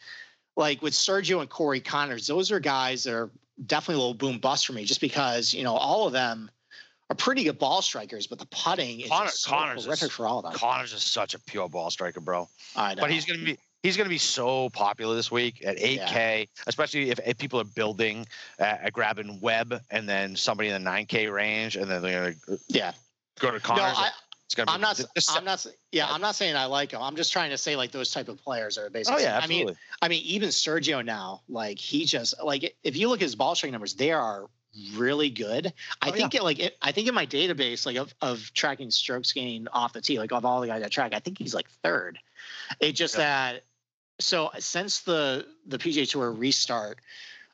like with Sergio and Corey Conners, those are guys that are definitely a little boom bust for me, just because you know all of them are pretty good ball strikers, but the putting is Connor, so Conners terrific for all of them. Conners is such a pure ball striker, bro. I know. But he's gonna be he's going to be so popular this week at 8K, yeah. especially if, if, people are building uh, at grabbing Webb and then somebody in the 9K range, and then they're going to yeah go to Conners. No, I, I'm not. I'm not. Yeah, I'm not saying I like him. I'm just trying to say like those type of players are basically. Oh yeah, absolutely. I mean, I mean, even Sergio now, like he just like if you look at his ball striking numbers, they are really good. I oh, think yeah. it like it, I think in my database like of of tracking strokes gained off the tee, like of all the guys I track, I think he's like third. It just yeah. that. So since the the PGA Tour restart,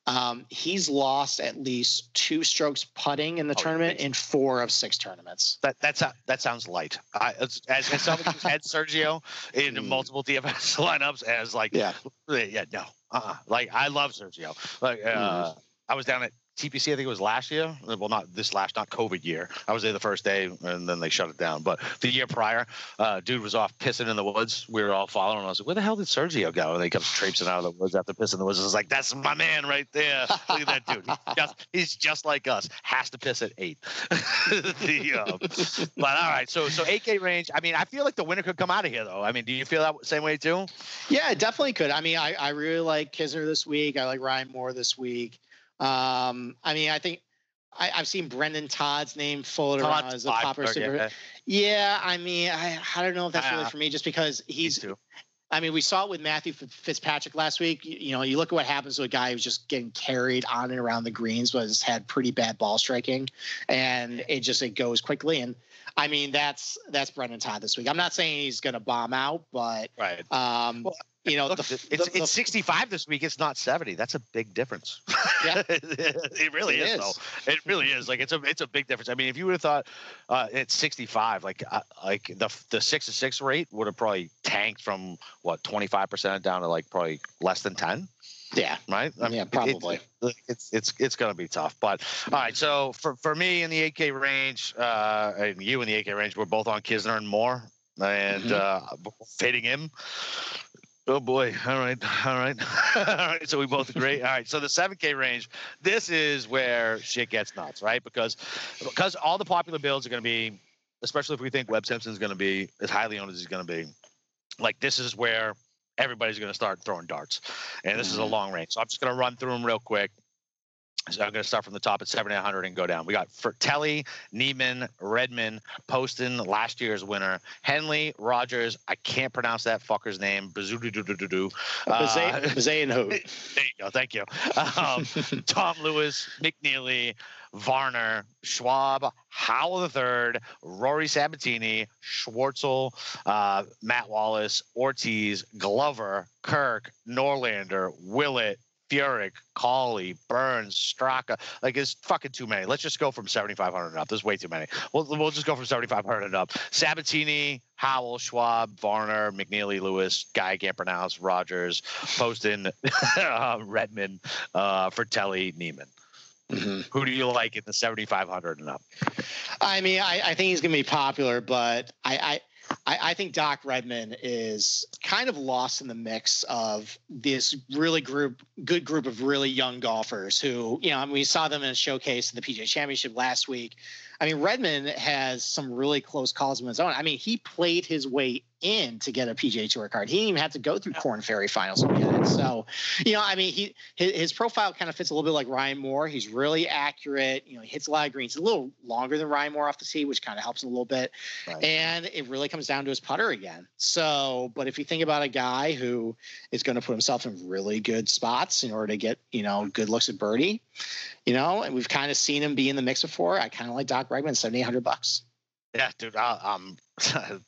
um, he's lost at least two strokes putting in the oh, tournament in four of six tournaments. That that's that sounds light. I, as, as someone who's had Sergio in mm. multiple DFS *laughs* lineups, as like yeah, yeah, no, uh-uh. like I love Sergio. Like uh, mm. I was down at TPC, I think it was last year. Well, not this last, not COVID year. I was there the first day, and then they shut it down. But the year prior, uh, dude was off pissing in the woods. We were all following. him. I was like, "Where the hell did Sergio go?" And they kept traipsing out of the woods after pissing in the woods. I was like, "That's my man right there. Look at that dude. He's *laughs* just, he's just like us. Has to piss at eight. *laughs* the, um, but all right, so so 8K range. I mean, I feel like the winner could come out of here, though. I mean, do you feel that same way too? Yeah, definitely could. I mean, I, I really like Kisner this week. I like Ryan Moore this week. Um, I mean, I think I, have seen Brendon Todd's name floated around as a popular super. Yeah. yeah, I mean, I, I don't know if that's uh, really for me, just because he's. I mean, we saw it with Matthew Fitzpatrick last week. You, you, know, you look at what happens to a guy who's just getting carried on and around the greens, but has had pretty bad ball striking, and it just it goes quickly. And I mean, that's that's Brendon Todd this week. I'm not saying he's going to bomb out, but right. Um, well, you know, Look, the, it's the, it's 65 this week. It's not 70. That's a big difference. Yeah, *laughs* it really it is, is. Though. It really is. Like it's a it's a big difference. I mean, if you would have thought uh, it's 65, like uh, like the the six to six rate would have probably tanked from what 25 percent down to like probably less than 10. Yeah. Right. I mean, yeah, probably. It's it's it's, it's going to be tough. But all right. So for for me in the 8K range, uh, and you in the 8K range, we're both on Kisner and Moore, and mm-hmm. uh, fading him. Oh boy. All right. All right. *laughs* all right. So we both agree. All right. So the 7K range, this is where shit gets nuts, right? Because because all the popular builds are going to be, especially if we think Webb Simpson is going to be as highly owned as he's going to be, like this is where everybody's going to start throwing darts. And this is a mm-hmm. long range. So I'm just going to run through them real quick. So I'm going to start from the top at 7,800 and go down. We got Frittelli, Niemann, Redman, Poston, last year's winner, Henley, Rogers. I can't pronounce that fucker's name. Bazoo-doo-doo-doo-doo. Bazaine *laughs* There you go. Thank you. Um, *laughs* Tom Lewis, McNealy, Varner, Schwab, Howell III, Rory Sabatini, Schwartzel, uh, Matt Wallace, Ortiz, Glover, Kirk, Norlander, Willett, Furyk, Cauley, Burns, Straka. Like it's fucking too many. Let's just go from 7,500 and up. There's way too many. We'll, we'll just go from 7,500 and up. Sabatini, Howell, Schwab, Varner, McNealy, Lewis, guy I can't pronounce, Rogers, Poston, *laughs* uh, Redman, uh, Frittelli, Niemann. Mm-hmm. Who do you like in the 7,500 and up? I mean, I, I think he's going to be popular, but I, I I, think Doc Redman is kind of lost in the mix of this really group, good group of really young golfers who, you know, I mean, we saw them in a showcase in the PGA Championship last week. I mean, Redman has some really close calls of his own. I mean, he played his way in to get a PGA Tour card. He didn't even have to go through Korn Ferry finals to get it. So, you know, I mean, he his, his, profile kind of fits a little bit like Ryan Moore. He's really accurate. You know, he hits a lot of greens. He's a little longer than Ryan Moore off the tee, which kind of helps a little bit. Right. And it really comes down to his putter again. So, but if you think about a guy who is going to put himself in really good spots in order to get you know good looks at birdie, you know, and we've kind of seen him be in the mix before. I kind of like Doc Eight hundred bucks. Yeah, dude. I, um, *laughs* all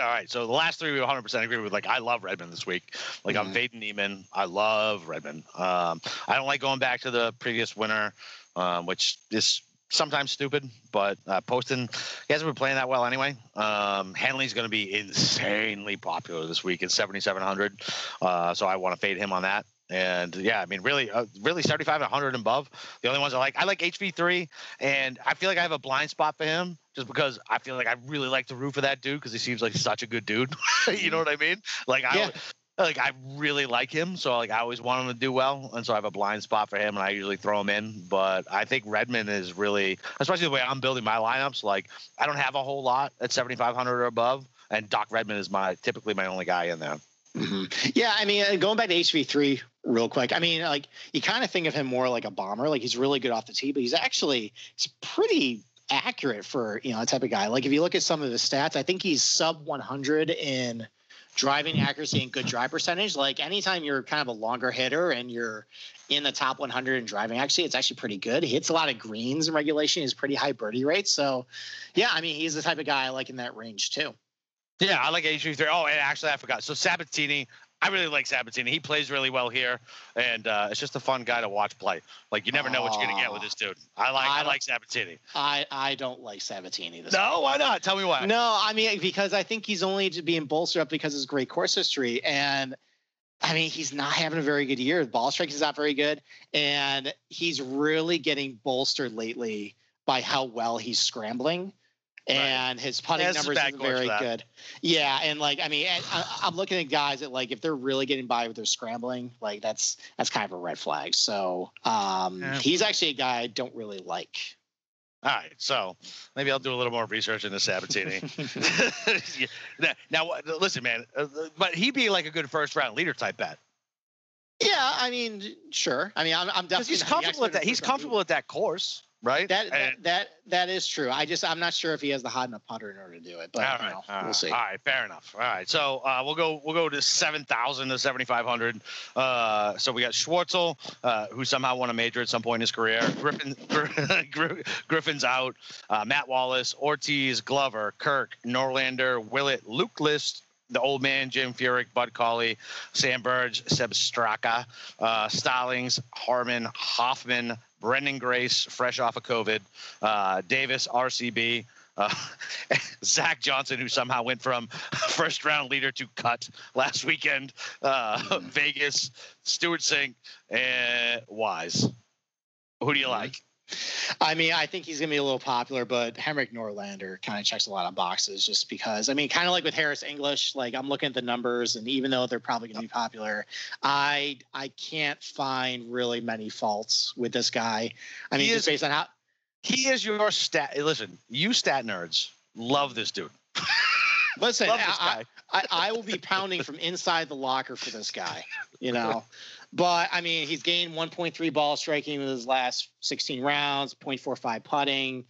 right. So the last three we 100 percent agree with. Like, I love Redman this week. Like, mm-hmm. I'm fading Niemann. I love Redman. Um, I don't like going back to the previous winner, um, which is sometimes stupid. But uh, Poston, he hasn't been playing that well anyway. Um, Henley's going to be insanely popular this week at 7,700. Uh, so I want to fade him on that. And yeah, I mean, really, uh, really 75 100 and above. The only ones I like, I like HV3, and I feel like I have a blind spot for him just because I feel like I really like to root for that dude because he seems like such a good dude. *laughs* you know what I mean? Like I. Yeah. Like I really like him, so like I always want him to do well, and so I have a blind spot for him, and I usually throw him in. But I think Redman is really, especially the way I'm building my lineups. Like I don't have a whole lot at 7,500 or above, and Doc Redman is my typically my only guy in there. Mm-hmm. Yeah, I mean, uh, going back to HV3 real quick. I mean, like you kind of think of him more like a bomber. Like he's really good off the tee, but he's actually he's pretty accurate for you know a type of guy. Like if you look at some of his stats, I think he's sub 100 in driving accuracy and good drive percentage. Like anytime you're kind of a longer hitter and you're in the top 100 in driving actually it's actually pretty good he hits a lot of greens in regulation he's pretty high birdie rate so yeah i mean he's the type of guy i like in that range too yeah, I like HV3. Oh, and actually, I forgot. So Sabatini, I really like Sabatini. He plays really well here, and uh, it's just a fun guy to watch play. Like you never know what you're gonna get with this dude. I like I, I like Sabatini. I I don't like Sabatini. This no, why not? Tell me why. No, I mean because I think he's only being bolstered up because of his great course history and I mean, he's not having a very good year. The ball striking is not very good, and he's really getting bolstered lately by how well he's scrambling. And right. his putting yeah, numbers is very good. Yeah, and like I mean, I, am looking at guys that like if they're really getting by with their scrambling, like that's that's kind of a red flag. So um, yeah. he's actually a guy I don't really like. All right, so maybe I'll do a little more research into Sabatini. *laughs* *laughs* now, listen, man, uh, but he'd be like a good first round leader type bet. Yeah, I mean, sure. I mean, I'm, I'm definitely he's comfortable at that. He's comfortable at that course right? That, that, that that is true. I just I'm not sure if he has the hot enough putter in order to do it. But all right, know, all we'll see. All right, fair enough. All right, so uh, we'll go we'll go to seven thousand to seventy five hundred. Uh, so we got Schwartzel, uh, who somehow won a major at some point in his career. Griffin *laughs* Griffin's out. Uh, Matt Wallace, Ortiz, Glover, Kirk, Norlander, Willett, Luke List, the old man, Jim Furyk, Bud Cauley, Sam Burge, Sepp Straka, uh, Stallings, Harman, Hoffman, Branden Grace, fresh off of COVID, uh, Davis, RCB, uh, *laughs* Zach Johnson, who somehow went from *laughs* first round leader to cut last weekend, uh, mm-hmm. Vegas, Stewart Cink, and Wise. Who do you mm-hmm. like? I mean, I think he's going to be a little popular, but Henrik Norlander kind of checks a lot of boxes just because, I mean, kind of like with Harris English, like I'm looking at the numbers and even though they're probably going to be popular, I I can't find really many faults with this guy. I mean, he just is, based on how he is your stat. Listen, you stat nerds love this dude. *laughs* Listen, I, I, I, will be pounding from inside the locker for this guy. You know, *laughs* but I mean, he's gained 1.3 ball striking in his last 16 rounds, 0.45 putting.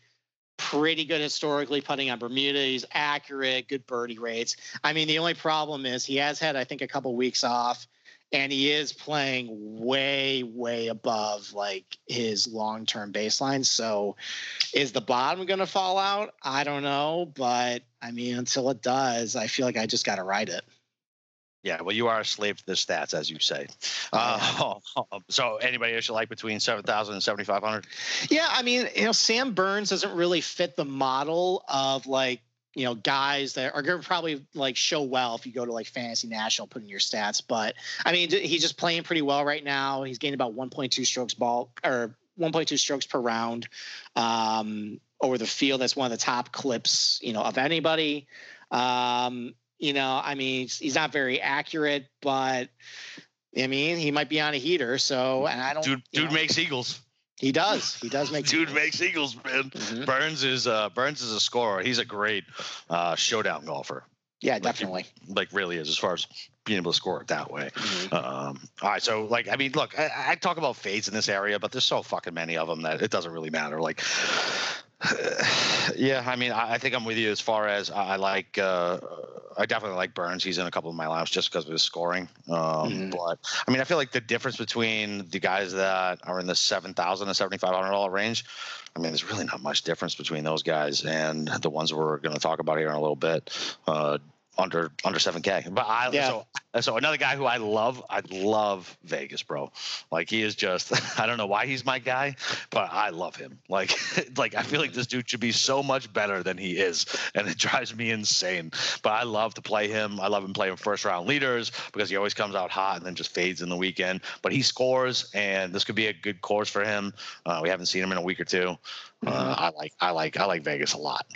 Pretty good historically putting on Bermuda. He's accurate, good birdie rates. I mean, the only problem is he has had, I think, a couple weeks off, and he is playing way, way above like his long term baseline. So, is the bottom going to fall out? I don't know, but I mean, until it does, I feel like I just got to ride it. Yeah, well, you are a slave to the stats, as you say. *laughs* Uh, *laughs* so, anybody else you like between 7,000 and 7,500? Yeah, I mean, you know, Sam Burns doesn't really fit the model of like, you know, guys that are going to probably like show well if you go to like Fantasy National, put in your stats. But I mean, he's just playing pretty well right now. He's gained about 1.2 strokes ball or 1.2 strokes per round um, over the field. That's one of the top clips, you know, of anybody. Um, you know, I mean, he's not very accurate, but I mean, he might be on a heater. So, and I don't. Dude, dude know, makes eagles. He does. He does make. *laughs* dude eagles. makes eagles, man. Mm-hmm. Burns is uh, Burns is a scorer. He's a great uh, showdown golfer. Yeah, definitely. Like, like, really is as far as being able to score it that way. Mm-hmm. Um, all right, so like I mean, look, I, I, talk about fades in this area, but there's so fucking many of them that it doesn't really matter. Like, *sighs* yeah, I mean, I, I, think I'm with you as far as I, I like. Uh, I definitely like Burns. He's in a couple of my laps just because of his scoring. Um, mm-hmm. But I mean, I feel like the difference between the guys that are in the seven thousand and seventy five hundred dollar range. I mean, there's really not much difference between those guys and the ones we're going to talk about here in a little bit. Uh, under under 7k but i yeah. so so another guy who i love i love vegas bro. Like he is just *laughs* i don't know why he's my guy but i love him. Like *laughs* like i feel like this dude should be so much better than he is and it *laughs* drives me insane. But i love to play him. I love him playing first round leaders because he always comes out hot and then just fades in the weekend. But he scores and this could be a good course for him. Uh, we haven't seen him in a week or two uh, I like I like I like Vegas a lot.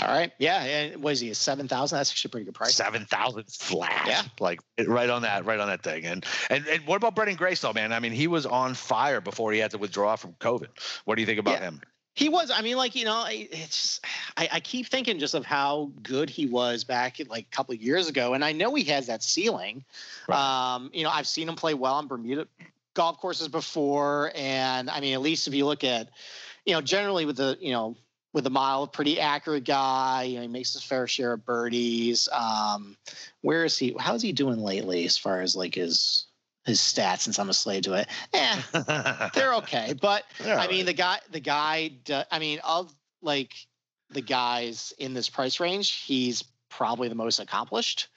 All right, yeah, and was he a seven thousand? That's actually a pretty good price. Seven thousand flat. Yeah, like right on that, right on that thing. And and and what about Branden Grace though, man? I mean, he was on fire before he had to withdraw from COVID. What do you think about yeah. him? He was. I mean, like you know, it's. Just, I, I keep thinking just of how good he was back like a couple of years ago, and I know he has that ceiling. Right. Um, you know, I've seen him play well on Bermuda golf courses before, and I mean, at least if you look at you know, generally with the, you know, with a mild, pretty accurate guy. You know, he makes his fair share of birdies. Um, where is he? How's he doing lately as far as like his his stats? Since I'm a slave to it, yeah, *laughs* they're okay. But I mean, the guy, the guy, I mean, of like the guys in this price range, he's probably the most accomplished.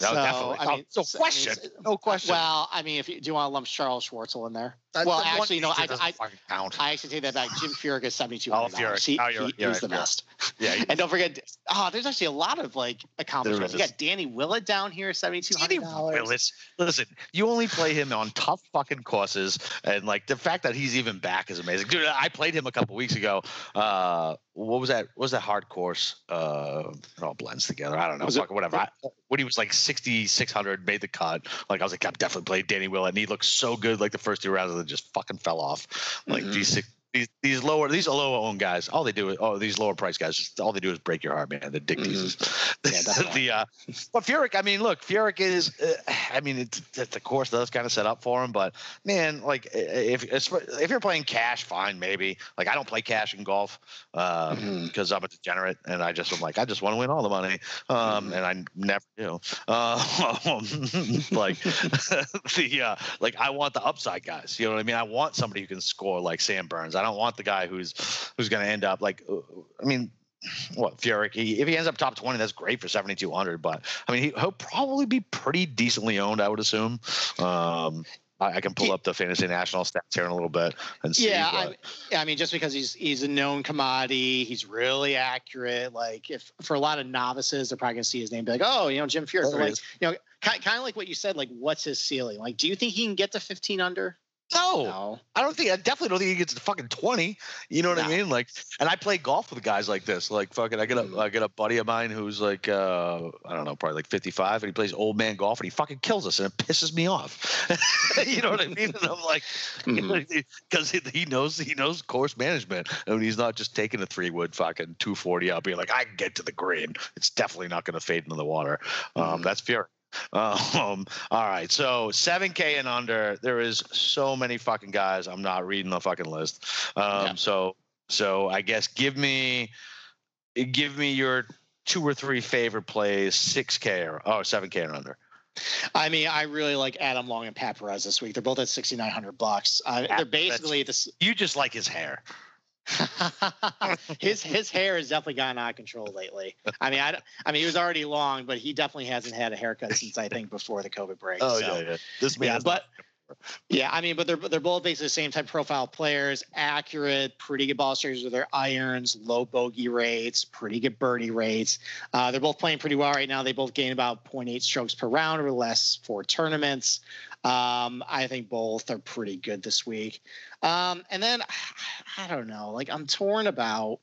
No, so, definitely. I mean, no question. I mean, no question. Well, I mean, if you do you want to lump Charles Schwartzel in there? That- Well, actually, no, I- I- count. I actually take that back. Jim Furyk is seventy two Oh. Furyk. He, Oh, you're- he- you're he's right, the best. yeah, *laughs* And don't forget, oh, there's actually a lot of like accomplishments. You got Danny Willett down here, seventy two Danny hundred dollars. Listen, you only play him on tough fucking courses, and like the fact that he's even back is amazing, dude. I played him a couple weeks ago. Uh, what was that? What was that hard course? Uh, it all blends together. I don't know. Was it- Fucking whatever. I, when he was like sixty-six hundred, made the cut. Like I was like, I'm definitely playing Danny Willett, and he looked so good. Like the first two rounds, and then just fucking fell off. Like Mhm. these six. These, these lower these lower owned guys. All they do is oh these lower price guys. Just, all they do is break your heart, man. The dick Mhm. pieces. Yeah, *laughs* the uh, but Furyk, I mean, look, Furyk is. Uh, I mean, it's, the course does kind of set up for him, but man, like if if you're playing cash, fine, maybe. Like I don't play cash in golf because Mhm. I'm a degenerate, and I just am like I just want to win all the money, um, Mhm. and I never do. Uh, *laughs* like *laughs* the uh, like I want the upside guys. You know what I mean? I want somebody who can score like Sam Burns. I don't want the guy who's who's going to end up like. uh, I mean, what Furyk? He, if he ends up top twenty, that's great for seventy two hundred. But I mean, he, he'll probably be pretty decently owned, I would assume. Um, I, I can pull up the fantasy national stats here in a little bit and see. Yeah, I. I mean, just because he's he's a known commodity, he's really accurate. Like, if for a lot of novices, they're probably gonna see his name, be like, oh, you know, Jim Furyk. There But he like, is. you know, kind, kind of like what you said. Like, what's his ceiling? Like, do you think he can get to fifteen under? No, No. I don't think. I definitely don't think he gets to fucking twenty. You know what I mean? Like, and I play golf with guys like this. Like, fucking, I get a, Mhm. Get a buddy of mine who's like, uh, I don't know, probably like fifty-five, and he plays old man golf, and he fucking kills us, and it pisses me off. *laughs* you know what I mean? And I'm like, *laughs* because he knows he knows course management, I and mean, he's not just taking a three wood fucking two forty out, being like, I can get to the green. It's definitely not going to fade into the water. Um, Mhm. That's Fury. *laughs* Um, all right, so 7K and under. There is so many fucking guys. I'm not reading the fucking list. Um, Yeah. So, so I guess give me, give me your two or three favorite plays, 6K or oh, 7K and under. I mean, I really like Adam Long and Pat Perez this week. They're both at sixty nine hundred bucks. Uh, they're basically this. You just like his hair. *laughs* his his hair has definitely gotten out of control lately. I mean, I, don't- I mean, he was already long, but he definitely hasn't had a haircut since I think before the COVID break. Oh so. yeah, yeah. This man, Yeah, but yeah, I mean, but they're they're both basically the same type of profile players, accurate, pretty good ball strikers with their irons, low bogey rates, pretty good birdie rates. Uh, they're both playing pretty well right now. They both gain about 0.8 strokes per round over the last four tournaments. Um, I think both are pretty good this week. Um, and then *sighs* I don't know, like I'm torn about,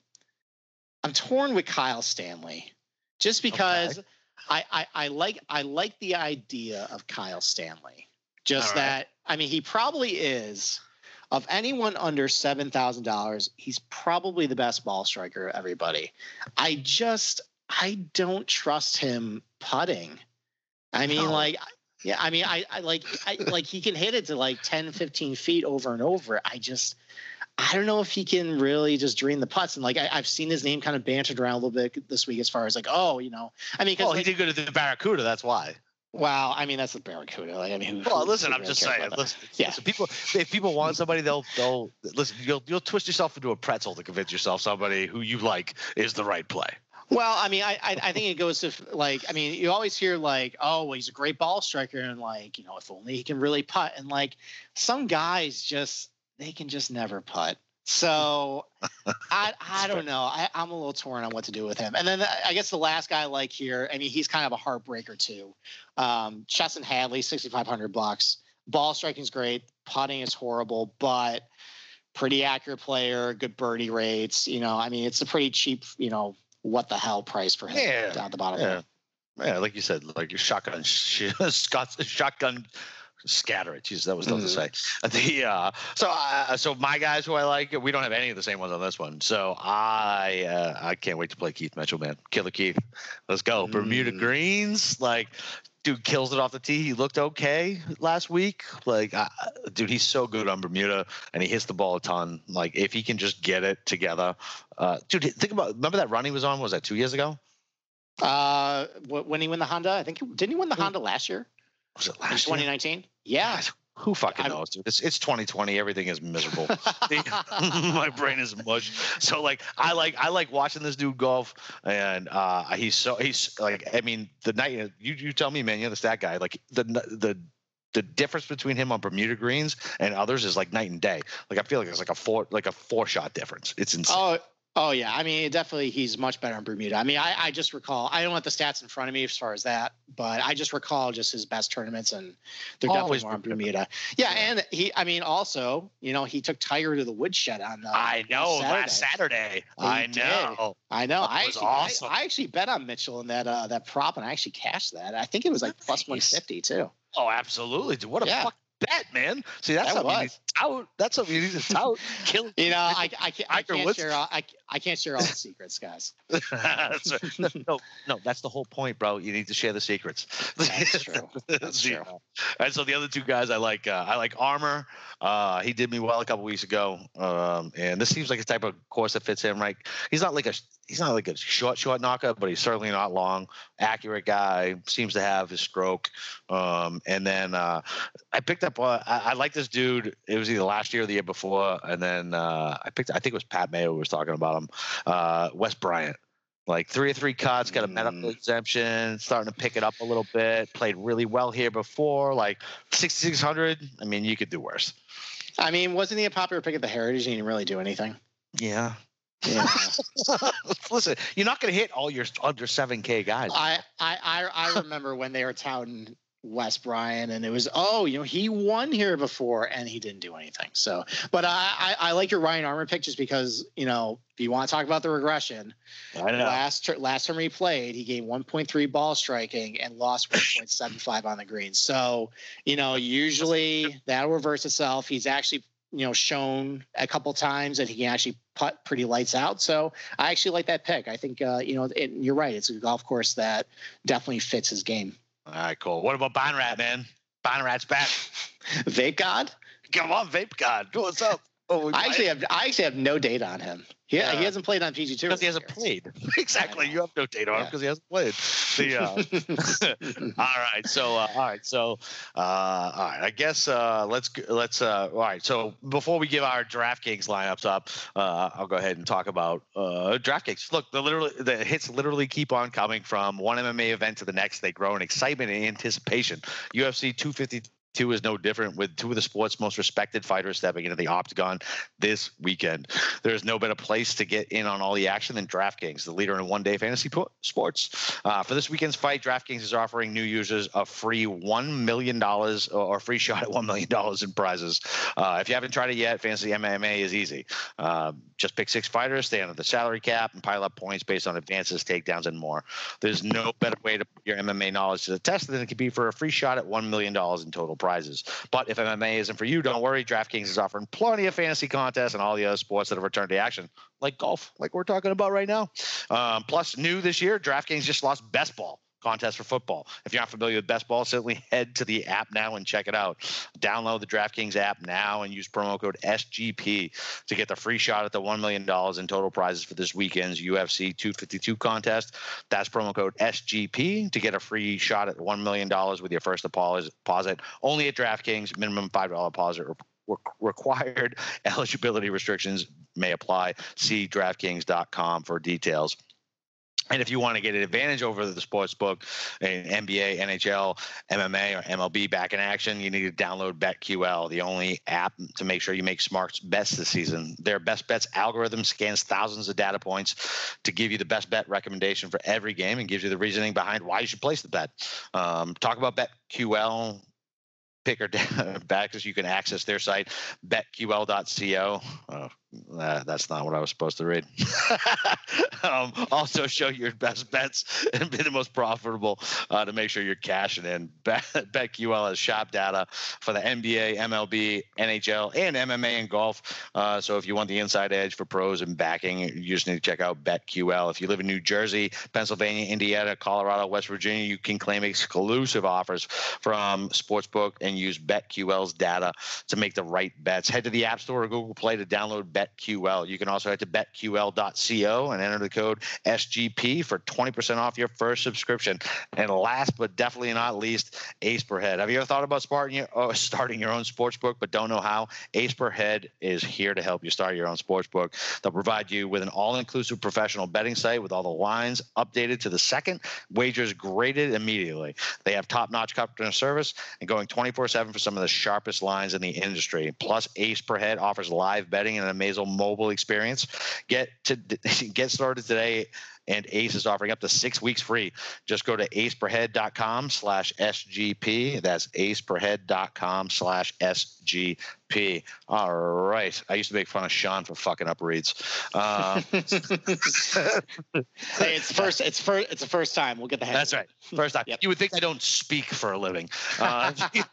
I'm torn with Kyle Stanley, just because I, I I like I like the idea of Kyle Stanley. Just right. that I mean he probably is of anyone under seven thousand dollars, he's probably the best ball striker of everybody. I just I don't trust him putting. I mean, No. like yeah, I mean I, I like I like he can hit it to like 10, 15 feet over and over. I just I don't know if he can really just drain the putts. And like I, I've seen his name kind of bantered around a little bit this week as far as like, oh, you know, I mean, because Well, he did good at the Barracuda. That's why. Wow, I mean that's the Barracuda. Like I mean, who, Well, who- listen, who I'm really just saying. Listen, Yeah. listen, people, if people want somebody, they'll they'll listen. You'll you'll twist yourself into a pretzel to convince yourself somebody who you like is the right play. Well, I mean, I, I I think it goes to like I mean, you always hear like, oh, well, he's a great ball striker, and like you know, if only he can really putt, and like some guys just they can just never putt. So *laughs* I I don't know. I, I'm a little torn on what to do with him. And then I guess the last guy I like here, I mean, he's kind of a heartbreaker too. Um, Chesson Hadley, 6,500 bucks. Ball striking's great. Putting is horrible, but pretty accurate player, good birdie rates. You know, I mean, it's a pretty cheap, you know, what the hell price for him Yeah, down at the bottom. Yeah, yeah, like you said, like your shotgun, *laughs* Scott's shotgun scatter it. Jesus, that was tough to say. *laughs* The uh, so uh, so my guys who I like, we don't have any of the same ones on this one. So I uh, I can't wait to play Keith Mitchell, man. Killer Keith, let's go. Bermuda Mm. Greens, like. Dude kills it off the tee. He looked okay last week. Like, uh, dude, he's so good on Bermuda, and he hits the ball a ton. Like, if he can just get it together, uh, dude, think about. Remember that run he was on? Was that two years ago? Uh, when he won the Honda, I think he, didn't he win the Honda last year? Was it last year? 2019? Yeah. Who fucking I'm- knows, dude? It's it's 2020. Everything is miserable. *laughs* *laughs* My brain is mush. So like, I like I like watching this dude golf, and uh, he's so he's like, I mean, the night you you tell me, man, you're the stat guy. Like the the the difference between him on Bermuda greens and others is like night and day. Like I feel like it's like a four like a four shot difference. It's insane. Oh, Oh yeah, I mean definitely he's much better in Bermuda. I mean I, I just recall I don't want the stats in front of me as far as that, but I just recall just his best tournaments and they're Always definitely more on Bermuda. Yeah, and he I mean also you know he took Tiger to the woodshed on. Uh, I know Saturday. last Saturday. He I did. know. I know. That I actually awesome. I, I, actually bet on Mitchell in that uh, that prop and I actually cashed that. I think it was like nice. plus one fifty too. Oh, absolutely! What a yeah. fuck bet, man. See, that's that something was. You need to tout. That's what you need to tout. *laughs* Kill. You know, I, I can't, I can't share all, I, I can't share all the secrets, guys. *laughs* no, no, that's the whole point, bro. You need to share the secrets. That's true. *laughs* That's true. And so the other two guys I like, uh, I like Armour. Uh, he did me well a couple weeks ago, um, and this seems like a type of course that fits him. Right? He's not like a he's not like a short short knocker, but he's certainly not long. Accurate guy, seems to have his stroke. Um, and then uh, I picked up. Uh, I, I like this dude. It was either last year or the year before, and then uh, I picked. I think it was Pat Mayo who was talking about him. Uh, Wes Bryan. Like three or three cuts, got a medical mm. exemption, starting to pick it up a little bit. Played really well here before, like 6600. I mean, you could do worse. I mean, wasn't he a popular pick at the Heritage? He didn't really do anything. Yeah, yeah. *laughs* Listen, you're not going to hit all your under seven K guys. I, I I remember when they were touting Wes Bryan, and it was oh, you know, he won here before, and he didn't do anything. So, but I I, I like your Ryan Armour pick just because you know if you want to talk about the regression, I know. last last time he played, he gained 1.3 ball striking and lost 1.75 *laughs* on the green. So you know, usually that'll reverse itself. He's actually you know shown a couple times that he can actually putt pretty lights out. So I actually like that pick. I think uh, you know it, you're right. It's a golf course that definitely fits his game. All right, cool. What about Rat, man? Rat's back. *laughs* Vape God. Come on, Vape God. What's up? Oh, I actually have I actually have no data on him. Yeah, he hasn't played on PG two because he hasn't played. *laughs* exactly, you have no data on him because he hasn't played. The, uh, *laughs* *laughs* all right, so uh, all right, so uh, all right. I guess uh, let's let's uh, all right. So before we give our DraftKings lineups up, uh, I'll go ahead and talk about DraftKings. Look, the literally the hits literally keep on coming from one MMA event to the next. They grow in excitement and anticipation. UFC 250 Two is no different with two of the sport's most respected fighters stepping into the octagon this weekend. There is no better place to get in on all the action than DraftKings, the leader in one day fantasy po- sports. Uh, for this weekend's fight, DraftKings is offering new users a free $1 million or free *laughs* shot at $1 million in prizes. Uh, if you haven't tried it yet, Fantasy MMA is easy. Uh, just pick six fighters, stay under the salary cap, and pile up points based on advances, takedowns, and more. There's no better way to put your MMA knowledge to the test than it could be for a free shot at $1 million in total prizes. But if MMA isn't for you, don't worry. DraftKings is offering plenty of fantasy contests and all the other sports that have returned to action, like golf, like we're talking about right now. Um, plus, new this year, DraftKings just lost best ball contest for football. If you're not familiar with best ball, certainly *laughs* head to the app now and check it out. Download the DraftKings app now and use promo code SGP to get the free shot at the $1 million in total prizes for this weekend's UFC 252 contest. That's promo code SGP to get a free shot at $1 million with your first deposit. Only at DraftKings, minimum $5 deposit required. *laughs* Eligibility restrictions may apply. See DraftKings.com for details. And if you want to get an advantage over the sports book, NBA, NHL, MMA, or MLB back in action, you need to download BetQL, the only app to make sure you make smart bets this season. Their best bets algorithm scans thousands of data points to give you the best bet recommendation for every game and gives you the reasoning behind why you should place the bet. Um, talk about BetQL picker back as you can access their site betql.co that's not what I was supposed to read. *laughs* um, also, show your best bets and be the most profitable uh, to make sure you're cashing in. Bet, *laughs* BetQL has shop data for the NBA, MLB, NHL, and MMA and golf. Uh, so, if you want the inside edge for pros and backing, you just need to check out BetQL. If you live in New Jersey, Pennsylvania, Indiana, Colorado, West Virginia, you can claim exclusive offers from Sportsbook and use BetQL's data to make the right bets. Head to the App Store or Google Play to download BetQL. You can also head to betql.co and enter the code SGP for 20% off your first subscription. And last but definitely not least, Ace per Head. Have you ever thought about starting your, oh, *laughs* starting your own sports book but don't know how? Ace per Head is here to help you start your own sports book. They'll provide you with an all-inclusive professional betting site with all the lines updated to the second, wagers graded immediately. They have top-notch customer service and going 24/7 for some of the sharpest lines in the industry. Plus, Ace per Head offers live betting and an amazing mobile experience. Get to *laughs* get started today and Ace is offering up to six weeks free. Just go to aceperhead.com slash SGP. That's aceperhead.com slash SGP. All right. I used to make fun of Sean for fucking up reads. Uh, *laughs* hey, it's first. It's first. It's the first time. We'll get the hang. That's right. First time. Yep. You would think I don't speak for a living. Uh, *laughs* *laughs*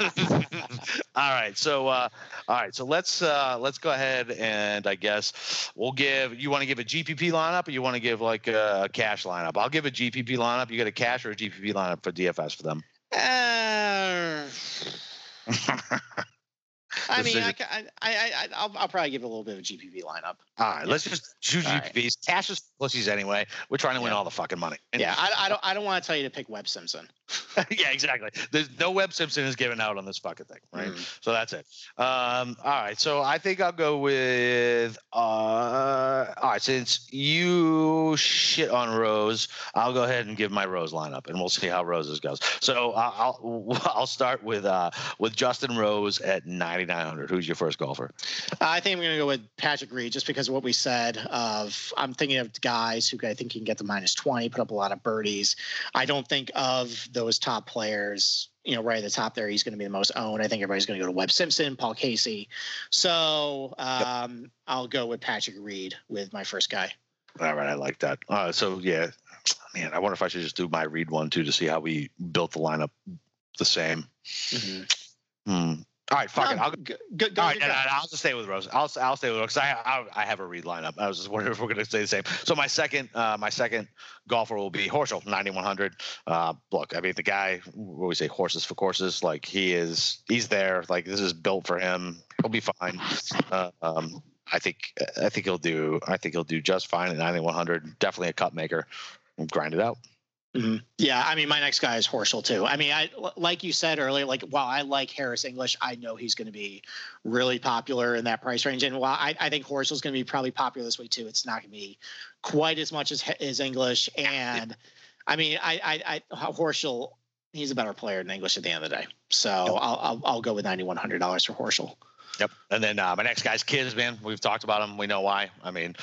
all right. So, uh, all right. So let's uh, let's go ahead and I guess we'll give. You want to give a GPP lineup, or you want to give like a cash lineup? I'll give a GPP lineup. You get a cash or a GPP lineup for DFS for them. I mean, I, I, I, I, I'll, I'll probably give it a little bit of a GPP lineup. All right. Let's just choose All right. GPPs. Cash is pussies anyway. We're trying to win Yeah. all the fucking money. And- Yeah, I, I don't, I don't want to tell you to pick Webb Simpson. *laughs* yeah, exactly. There's no Webb Simpson is given out on this fucking thing, right? Mm. So that's it. Um, all right. So I think I'll go with. Uh, all right. Since you shit on Rose, I'll go ahead and give my Rose lineup, and we'll see how Roses goes. So uh, I'll *laughs* I'll start with uh, with Justin Rose at 9,900. Who's your first golfer? I think I'm going to go with Patrick Reed just because of what we said. Of I'm thinking of guys who I think can get the minus 20, put up a lot of birdies. I don't think of those top players. You know, right at the top there, he's going to be the most owned. I think everybody's going to go to Webb Simpson, Paul Casey. So um, I'll go with Patrick Reed with my first guy. All right, I like that. Uh, so yeah, man, I wonder if I should just do my read one too to see how we built the lineup the same. Hmm. All right, fuck it. I'll go. go, go, go All with right, no, no, I'll just stay with Rose. I'll I'll stay with Rose. 'cause I, I I have a read lineup. I was just wondering *laughs* if we're going to stay the same. So my second uh, my second golfer will be Horschel, 9100. Uh, look, I mean the guy. What do we say? Horses for courses. Like he is. He's there. Like this is built for him. He'll be fine. Uh, um, I think I think he'll do. I think he'll do just fine at 9100. Definitely a cup maker. Grind it out. Mhm. Yeah, I mean, my next guy is Horschel too. I mean, I like you said earlier. Like, while I like Harris English, I know he's going to be really popular in that price range. And while I, I think Horschel's going to be probably popular this week too, it's not going to be quite as much as as English. And I mean, I, I, I Horschel, he's a better player than English at the end of the day. So I'll, I'll, I'll go with ninety one hundred dollars for Horschel. Yep. And then uh, my next guy's Kiz, man. We've talked about him. We know why. I mean,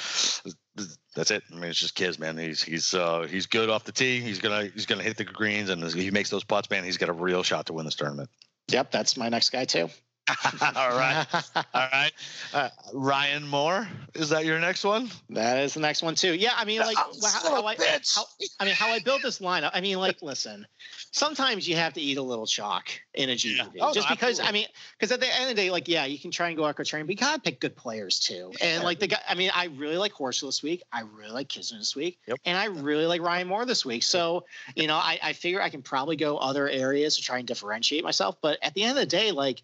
that's it. I mean, it's just Kiz, man. He's he's uh, he's good off the tee. He's gonna he's gonna hit the greens, and he makes those putts, man. He's got a real shot to win this tournament. Yep, that's my next guy too. *laughs* All right, *laughs* all right. Uh, Ryan Moore, is that your next one? That is the next one too. Yeah, I mean, like Oh, how, how I, how, I mean, how I built this lineup. I mean, like, listen, sometimes you have to eat a little chalk in a GPP, Oh, no, just because. absolutely. I mean, because at the end of the day, like, yeah, you can try and go echo train, but you gotta pick good players too. And Yeah. like the guy, I mean, I really like Horschel this week. I really like Kisner this week, Yep. and I really like Ryan Moore this week. So you know, I, I figure I can probably go other areas to try and differentiate myself. But at the end of the day, like,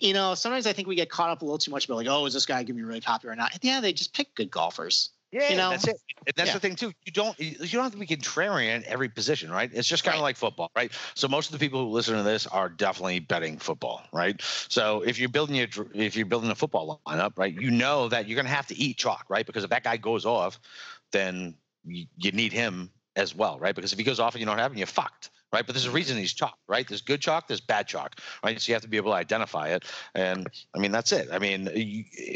you know, sometimes I think we get caught up a little too much about like, oh, is this guy gonna be really popular or not? Yeah, the end of the day, just pick good golfers. Yeah, You know? that's it. And that's Yeah. the thing too. You don't you don't have to be contrarian in every position, right? It's just kind of Right. like football, right? So most of the people who listen to this are definitely betting football, right? So if you're building your if you're building a football lineup, right, you know that you're going to have to eat chalk, right? Because if that guy goes off, then you, you need him as well, right? Because if he goes off and you don't have him, you're fucked. Right, but there's a reason he's chalk, right? There's good chalk, there's bad chalk, right? So you have to be able to identify it, and I mean that's it. I mean,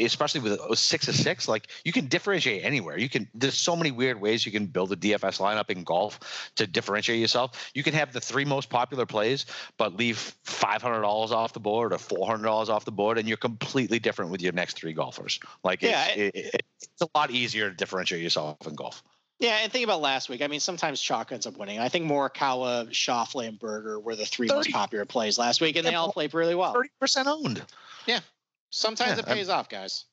especially with a six to six, like you can differentiate anywhere. You can. There's so many weird ways you can build a DFS lineup in golf to differentiate yourself. You can have the three most popular plays, but leave five hundred dollars off the board or four hundred dollars off the board, and you're completely different with your next three golfers. Like, it's, Yeah, it, it, it's a lot easier to differentiate yourself in golf. Yeah, and think about last week. I mean, sometimes chalk ends up winning. I think Morikawa, Schauffele, and Berger were the three most popular plays last week, and they all played really well. Thirty percent owned. Yeah, sometimes Yeah, it I'm- pays off, guys.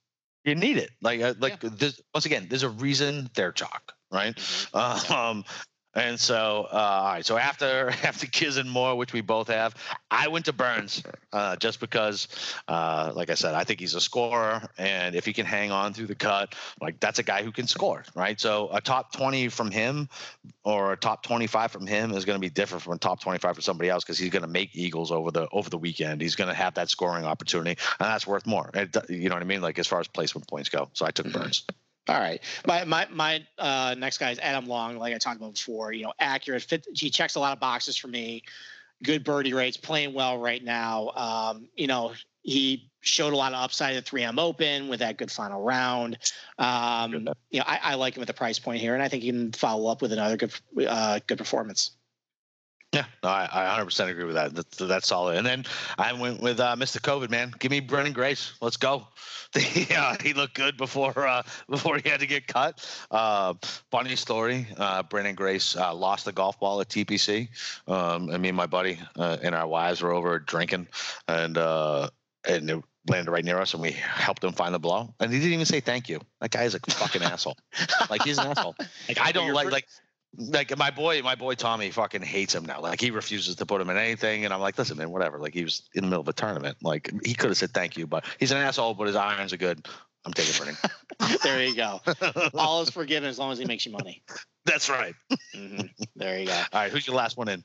You need it. Like, uh, like this, once again, there's a reason they're chalk, right? Mhm. Um, And so, uh, all right. So after *laughs* after Kiz and Moore, which we both have, I went to Burns uh, just because, uh, like I said, I think he's a scorer, and if he can hang on through the cut, like that's a guy who can score, right? So a top twenty from him or a top twenty five from him is going to be different from a top twenty five for somebody else because he's going to make Eagles over the over the weekend. He's going to have that scoring opportunity, and that's worth more. It, you know what I mean? Like as far as placement points go. So I took mm-hmm. Burns. All right. My my my uh, next guy is Adam Long, like I talked about before. You know, accurate. Fit, he checks a lot of boxes for me. Good birdie rates, playing well right now. Um, you know, he showed a lot of upside at the 3M Open with that good final round. Um, you know, I, I, like him at the price point here, and I think he can follow up with another good uh, good performance. Yeah, no, I, I 100% agree with that. That's, that's solid. And then I went with uh, Mr. COVID, man. Give me Branden Grace. Let's go. *laughs* uh, he looked good before uh, *laughs* before he had to get cut. Uh, funny story. Uh, Branden Grace uh, lost the golf ball at TPC. Um, and me and my buddy uh, and our wives were over drinking, and uh, and it landed right near us, and we helped him find the ball. And he didn't even say thank you. That guy is a fucking asshole. Like he's an asshole. Like I don't like like like my boy, my boy Tommy fucking hates him now. Like he refuses to put him in anything, and I'm like, listen, man, whatever. Like he was in the middle of a tournament. Like he could have said thank you, but he's an asshole. But his irons are good. I'm taking Burning. *laughs* there you go. *laughs* All is forgiven as long as he makes you money. That's right. Mm-hmm. There you go. All right, who's your last one in?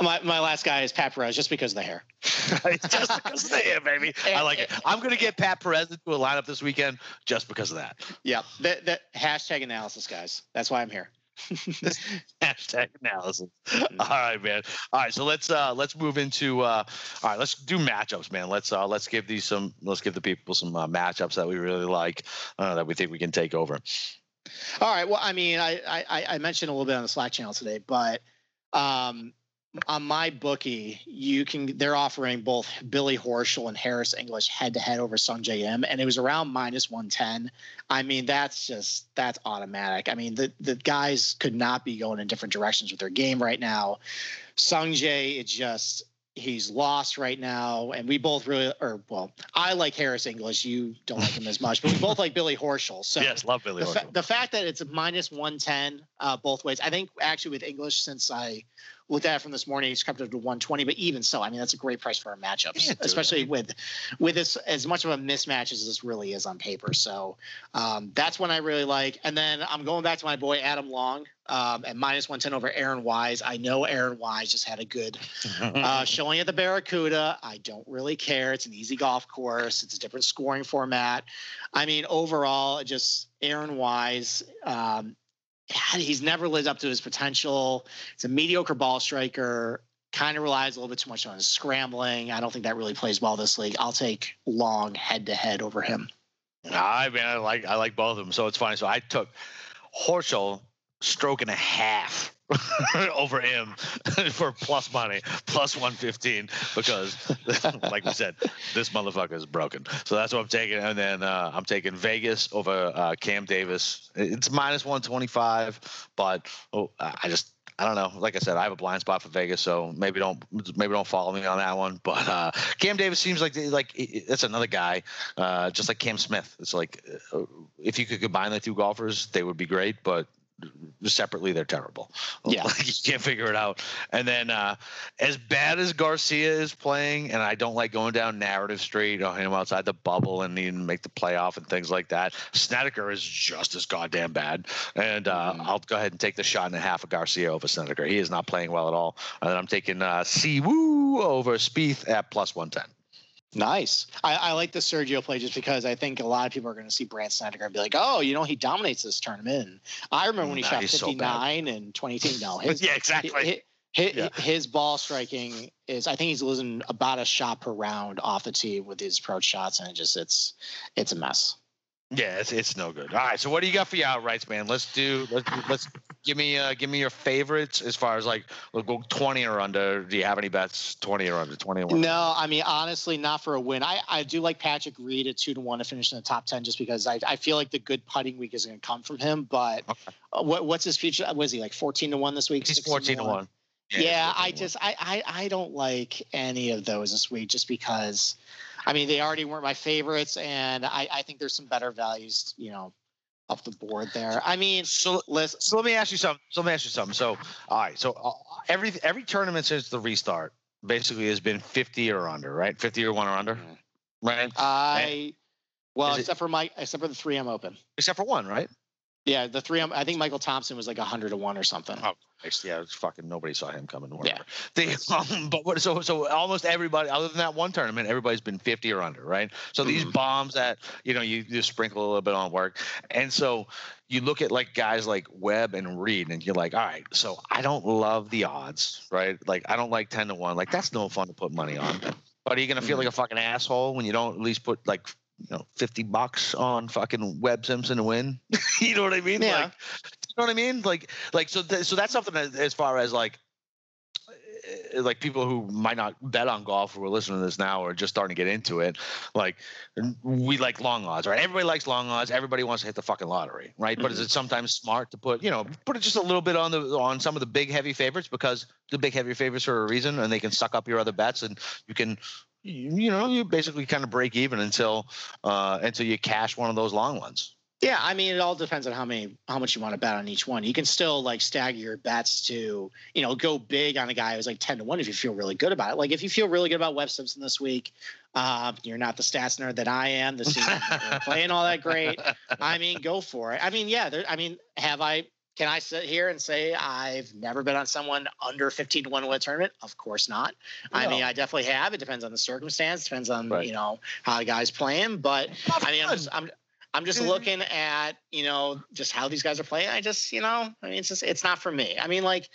My my last guy is Pat Perez, just because of the hair. *laughs* just because of the hair, baby. I like it. I'm gonna get Pat Perez into a lineup this weekend just because of that. Yeah. The, the hashtag analysis, guys. That's why I'm here. *laughs* hashtag analysis. Mm-hmm. All right, man. All right, so let's uh let's move into uh all right, let's do matchups, man. Let's uh let's give these some let's give the people some uh, matchups that we really like uh, that we think we can take over. All right. Well, I mean, I I, I mentioned a little bit on the Slack channel today, but um on my bookie, you can they're offering both Billy Horschel and Harris English head to head over Sungjae Im, and it was around minus one ten. I mean, that's just that's automatic. I mean, the the guys could not be going in different directions with their game right now. Sungjae, it just he's lost right now, and we both really, or well, I like Harris English. You don't like him as much, but we both like Billy Horschel. So yes, love Billy the, fa- the fact that it's minus one ten uh, both ways, I think actually with English, since I looked at it from this morning. it's crept up to 120, but even so, I mean that's a great price for our matchups, yeah, especially with with this as much of a mismatch as this really is on paper. So um, that's one I really like. And then I'm going back to my boy Adam Long um, at minus 110 over Aaron Wise. I know Aaron Wise just had a good *laughs* uh, showing at the Barracuda. I don't really care. It's an easy golf course. It's a different scoring format. I mean, overall, just Aaron Wise. Um, he's never lived up to his potential. He's a mediocre ball striker. Kind of relies a little bit too much on his scrambling. I don't think that really plays well this league. I'll take Long head to head over him. I mean, I like I like both of them, so it's fine. So I took Horschel stroke and a half *laughs* over him *laughs* for plus money, plus 115, because, *laughs* like we said, this motherfucker is broken. So that's what I'm taking. And then uh, I'm taking Vegas over uh, Cam Davis. It's minus 125, but oh, I just. I don't know. Like I said, I have a blind spot for Vegas, so maybe don't maybe don't follow me on that one. But uh, Cam Davis seems like like it's another guy, uh, just like Cam Smith. It's like uh, if you could combine the two golfers, they would be great. But separately they're terrible. *laughs* Yeah, like, you can't figure it out. And then uh, as bad as Garcia is playing, and I don't like going down narrative street on him outside the bubble and needing to make the playoff and things like that. Snedeker is just as goddamn bad. And uh, mm. I'll go ahead and take the shot and a half of Garcia over Snedeker. He is not playing well at all. And then I'm taking uh, Si Woo over Spieth at plus one ten. Nice. I, I, like the Sergio play just because I think a lot of people are going to see Brandt Snedeker and be like, oh, you know, he dominates this tournament. And I remember when he shot 59 so in 2018. No, *laughs* his, yeah, exactly. His, yeah. his, ball striking is, I think he's losing about a shot per round off the tee with his approach shots, and it just it's it's a mess. Yeah, it's, it's no good. All right, so what do you got for your outrights, man? Let's do let's let's give me uh give me your favorites as far as like we'll go twenty or under. Do you have any bets twenty or under twenty? Or no, I mean honestly, not for a win. I I do like Patrick Reed at two to one to finish in the top ten, just because I I feel like the good putting week is going to come from him. But okay. what what's his future? Was he like fourteen to one this week? He's fourteen to one. one. Yeah, yeah I just I, I I don't like any of those this week just because I mean, they already weren't my favorites, and I, I think there's some better values, you know, up the board there. I mean, So, listen, so let me ask you something. So let me ask you something. So, all right. So uh, every every tournament since the restart basically has been 50 or under, right? 50 or one or under, Mhm. right? I well, Is it- except for Mike, except for the 3M Open. Except for one, right? Yeah, the three. I think Michael Thompson was like 100 to one or something. Oh, Yeah, it's fucking nobody saw him coming. Yeah. Whatever. The, um, but what? So so almost everybody, other than that one tournament, everybody's been 50 or under, right? So these Mhm. bombs that you know you just sprinkle a little bit on work, and so you look at like guys like Webb and Reed, and you're like, all right, so I don't love the odds, right? Like I don't like 10 to one. Like that's no fun to put money on. But are you gonna feel Mhm. like a fucking asshole when you don't at least put like you know 50 bucks on fucking Webb Simpson to win? *laughs* you know what I mean? Yeah. Like, you know what I mean? Like, like so. Th- so that's something that, as far as like, uh, like people who might not bet on golf who are listening to this now or just starting to get into it, like we like long odds, right? Everybody likes long odds. Everybody wants to hit the fucking lottery, right? But is it sometimes smart to put, you know, put it just a little bit on the on some of the big heavy favorites because the big heavy favorites for a reason, and they can suck up your other bets, and you can. You you know, you basically kind of break even until uh, until you cash one of those long ones. Yeah, I mean, it all depends on how many, how much you want to bet on each one. You can still like stagger your bets to, you know, go big on a guy who's like ten to one if you feel really good about it. Like if you feel really good about Webb Simpson this week, uh, you're not the stats nerd that I am. The *laughs* season playing all that great. I mean, go for it. I mean, yeah. There, I mean, have I? Can I sit here and say I've never been on someone under fifteen to one to win a tournament? Of course not. I mean, I definitely have. It depends on the circumstance. Depends on Right. you know how the guy's playing. But I mean, I'm just, I'm I'm just Mhm. looking at you know just how these guys are playing. I just you know I mean it's just it's not for me. I mean like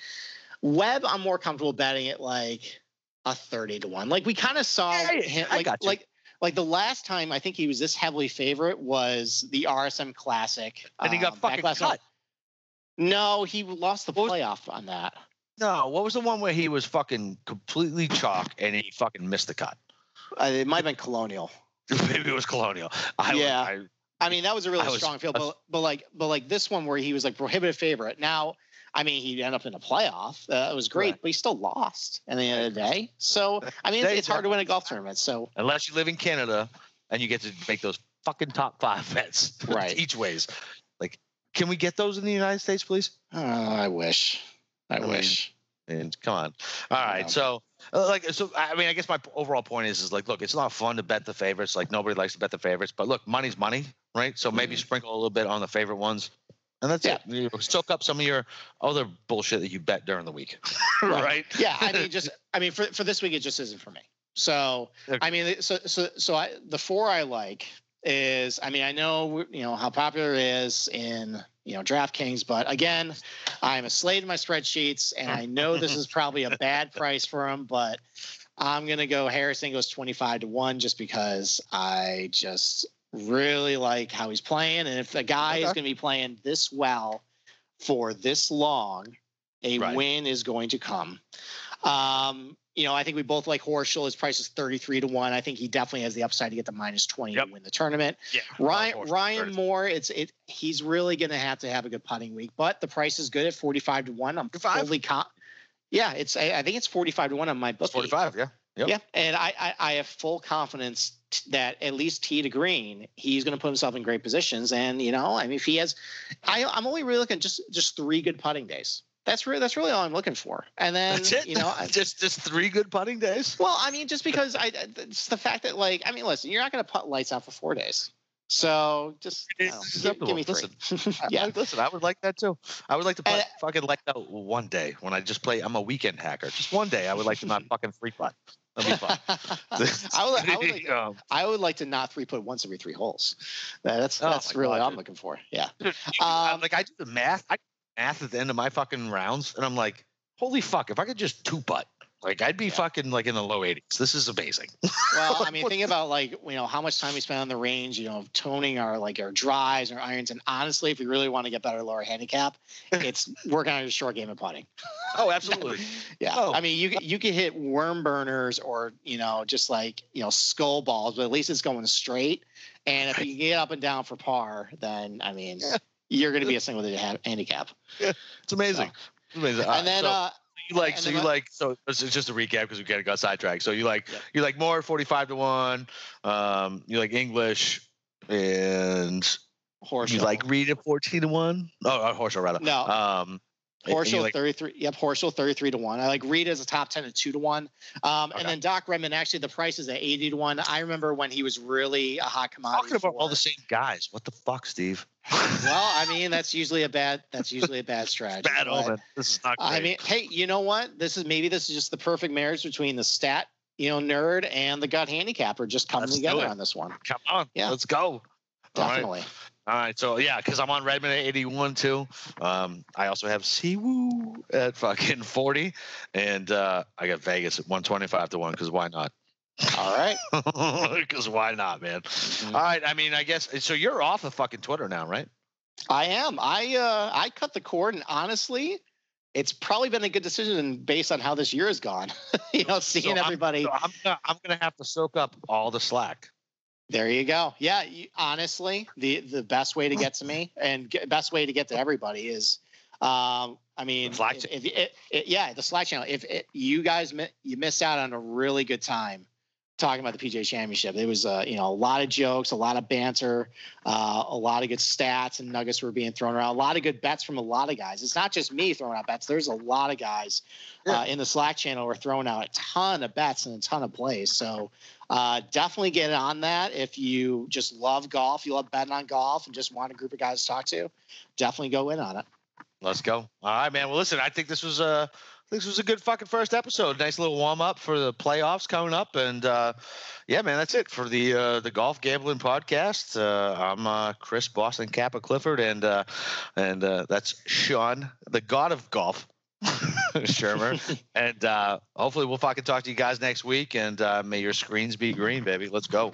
Webb, I'm more comfortable betting it like a thirty to one. Like we kind of saw yeah, him I like got you. like like the last time I think he was this heavily favorite was the RSM Classic. and he got um, fucking cut. No, he lost the playoff on that. No, what was the one where he was fucking completely chalk and he fucking missed the cut? Uh, it might have been Colonial. *laughs* Maybe it was Colonial. I, Yeah. I, I mean, that was a really was- strong field, but, but like, but like this one where he was like prohibitive favorite. Now, I mean, he ended up in a playoff. Uh, it was great, Right. but he still lost at the end of the day. So, I mean, it's, it's hard to win a golf tournament. So, unless you live in Canada and you get to make those fucking top five bets Right. *laughs* each ways. Can we get those in the United States, please? oh, I wish, I, I mean, wish. And come on. All right. So, uh, like, so I mean, I guess my overall point is, is like, look, it's not fun to bet the favorites. Like, nobody likes to bet the favorites, but look, money's money, right? So maybe Mhm. sprinkle a little bit on the favorite ones, and that's Yeah. it. You know, soak up some of your other bullshit that you bet during the week, *laughs* right? Yeah, I mean, *laughs* just I mean, for for this week, it just isn't for me. So, Okay. I mean, so so so I the four I like is I mean I know you know how popular it is in you know DraftKings, but again, I'm a slave to my spreadsheets, and I know this is probably a bad *laughs* price for him, but I'm gonna go Harrison goes 25 to one just because I just really like how he's playing, and if the guy is gonna be playing this well for this long, a Right. win is going to come. Um, you know, I think we both like Horschel. His price is 33 to 1. I think he definitely has the upside to get the minus 20 Yep. to win the tournament. Yeah. Ryan Horschel, Ryan 30. Moore, it's it he's really gonna have to have a good putting week, but the price is good at 45 to 1. I'm 45? fully con- yeah, it's I, I think it's 45 to 1 on my book. 45, yeah. Yep. Yeah, and I, I I have full confidence t- that at least tee to green, he's going to put himself in great positions. And you know, I mean, if he has, I I'm only really looking just just three good putting days. That's really that's really all I'm looking for. And then you know, I, *laughs* just just three good putting days. well, I mean, just because I it's the fact that like I mean, listen, you're not going to put lights out for four days. So just know, give, give me three. *laughs* I- yeah. I- listen, I would like that too. I would like to put And- fucking like that one day when I just play. I'm a weekend hacker. Just one day, I would like to not *laughs* fucking free putt. That'd be fun. I would, I would like, Um, I would like to not three put once every three holes. That's Oh that's my really God, all I'm looking for. Yeah. dude, Um, like I do the math. I math at the end of my fucking rounds, and I'm like, holy fuck! If I could just two putt, like I'd be Yeah. fucking like in the low 80s. This is amazing. Well, I *laughs* mean, think about like you know how much time we spend on the range, you know, toning our like our drives, our irons, and honestly, if we really want to get better lower handicap, it's *laughs* working on your short game of putting. Oh, absolutely. *laughs* Yeah, Oh. I mean, you you can hit worm burners or you know just like you know skull balls, but at least it's going straight. And if you can get up and down for par, then I mean, Yeah. You're going to be *laughs* a single digit ha- handicap. It's amazing. It's amazing. and then so, uh, you like so you like so it's just a recap because we kind of got sidetracked. So you like Yeah. you like Moore 45 to one. Um, you like English and horse. You like Reed at fourteen to one? Oh, horse Horschel rather. No. Um, Horschel like- 33. Yep, Horschel 33 to 1. I like Reed as a top 10 at 2 to 1. Um, Okay. And then Doc Redman, actually, the price is at 80 to 1. I remember when he was really a hot commodity. talking about all the same guys. What the fuck, Steve? Well, I *laughs* mean, that's usually a bad that's usually a bad strategy. bad omen. This is not great. I mean, hey, you know what? This is maybe this is just the perfect marriage between the stat, you know, nerd and the gut handicapper just coming Let's together on this one. come on, Yeah. let's go. Right. All right, so yeah, because I'm on Redman at 81 too. Um, I also have Si Woo at fucking 40, and uh, I got Vegas at 125 to one. Because why not? All right. *laughs* Because why not, man? Mhm. All right, I mean, I guess so. You're off of fucking Twitter now, right? I am. I uh I cut the cord and honestly, it's probably been a good decision based on how this year has gone. *laughs* you know, seeing So I'm- everybody. So I'm gonna, I'm gonna have to soak up all the slack. There you go. Yeah, you, honestly, the the best way to get to me *laughs* and get, best way to get to everybody is, um, I mean, The Slack if, if, if- if- yeah, the Slack channel. If it, you guys mi- you missed out on a really good time talking about the PGA Championship, it was uh, you know a lot of jokes, a lot of banter, uh, a lot of good stats and nuggets were being thrown around. A lot of good bets from a lot of guys. It's not just me throwing out bets. There's a lot of guys uh, in the Slack channel who are throwing out a ton of bets and a ton of plays. So uh, definitely get on that if you just love golf, you love betting on golf, and just want a group of guys to talk to. Definitely go in on it. Let's go. All right, man. Well, listen, I think this was a this was a good fucking first episode. Nice little warm up for the playoffs coming up, and uh, yeah, man, that's it for the uh, the golf gambling podcast. Uh, I'm uh, Chris Boston Kappa Clifford, and uh, and uh, that's Sean, the god of golf. *laughs* *laughs* Shermer, *laughs* and uh, hopefully we'll fucking talk to you guys next week. And uh, may your screens be green, baby. Let's go.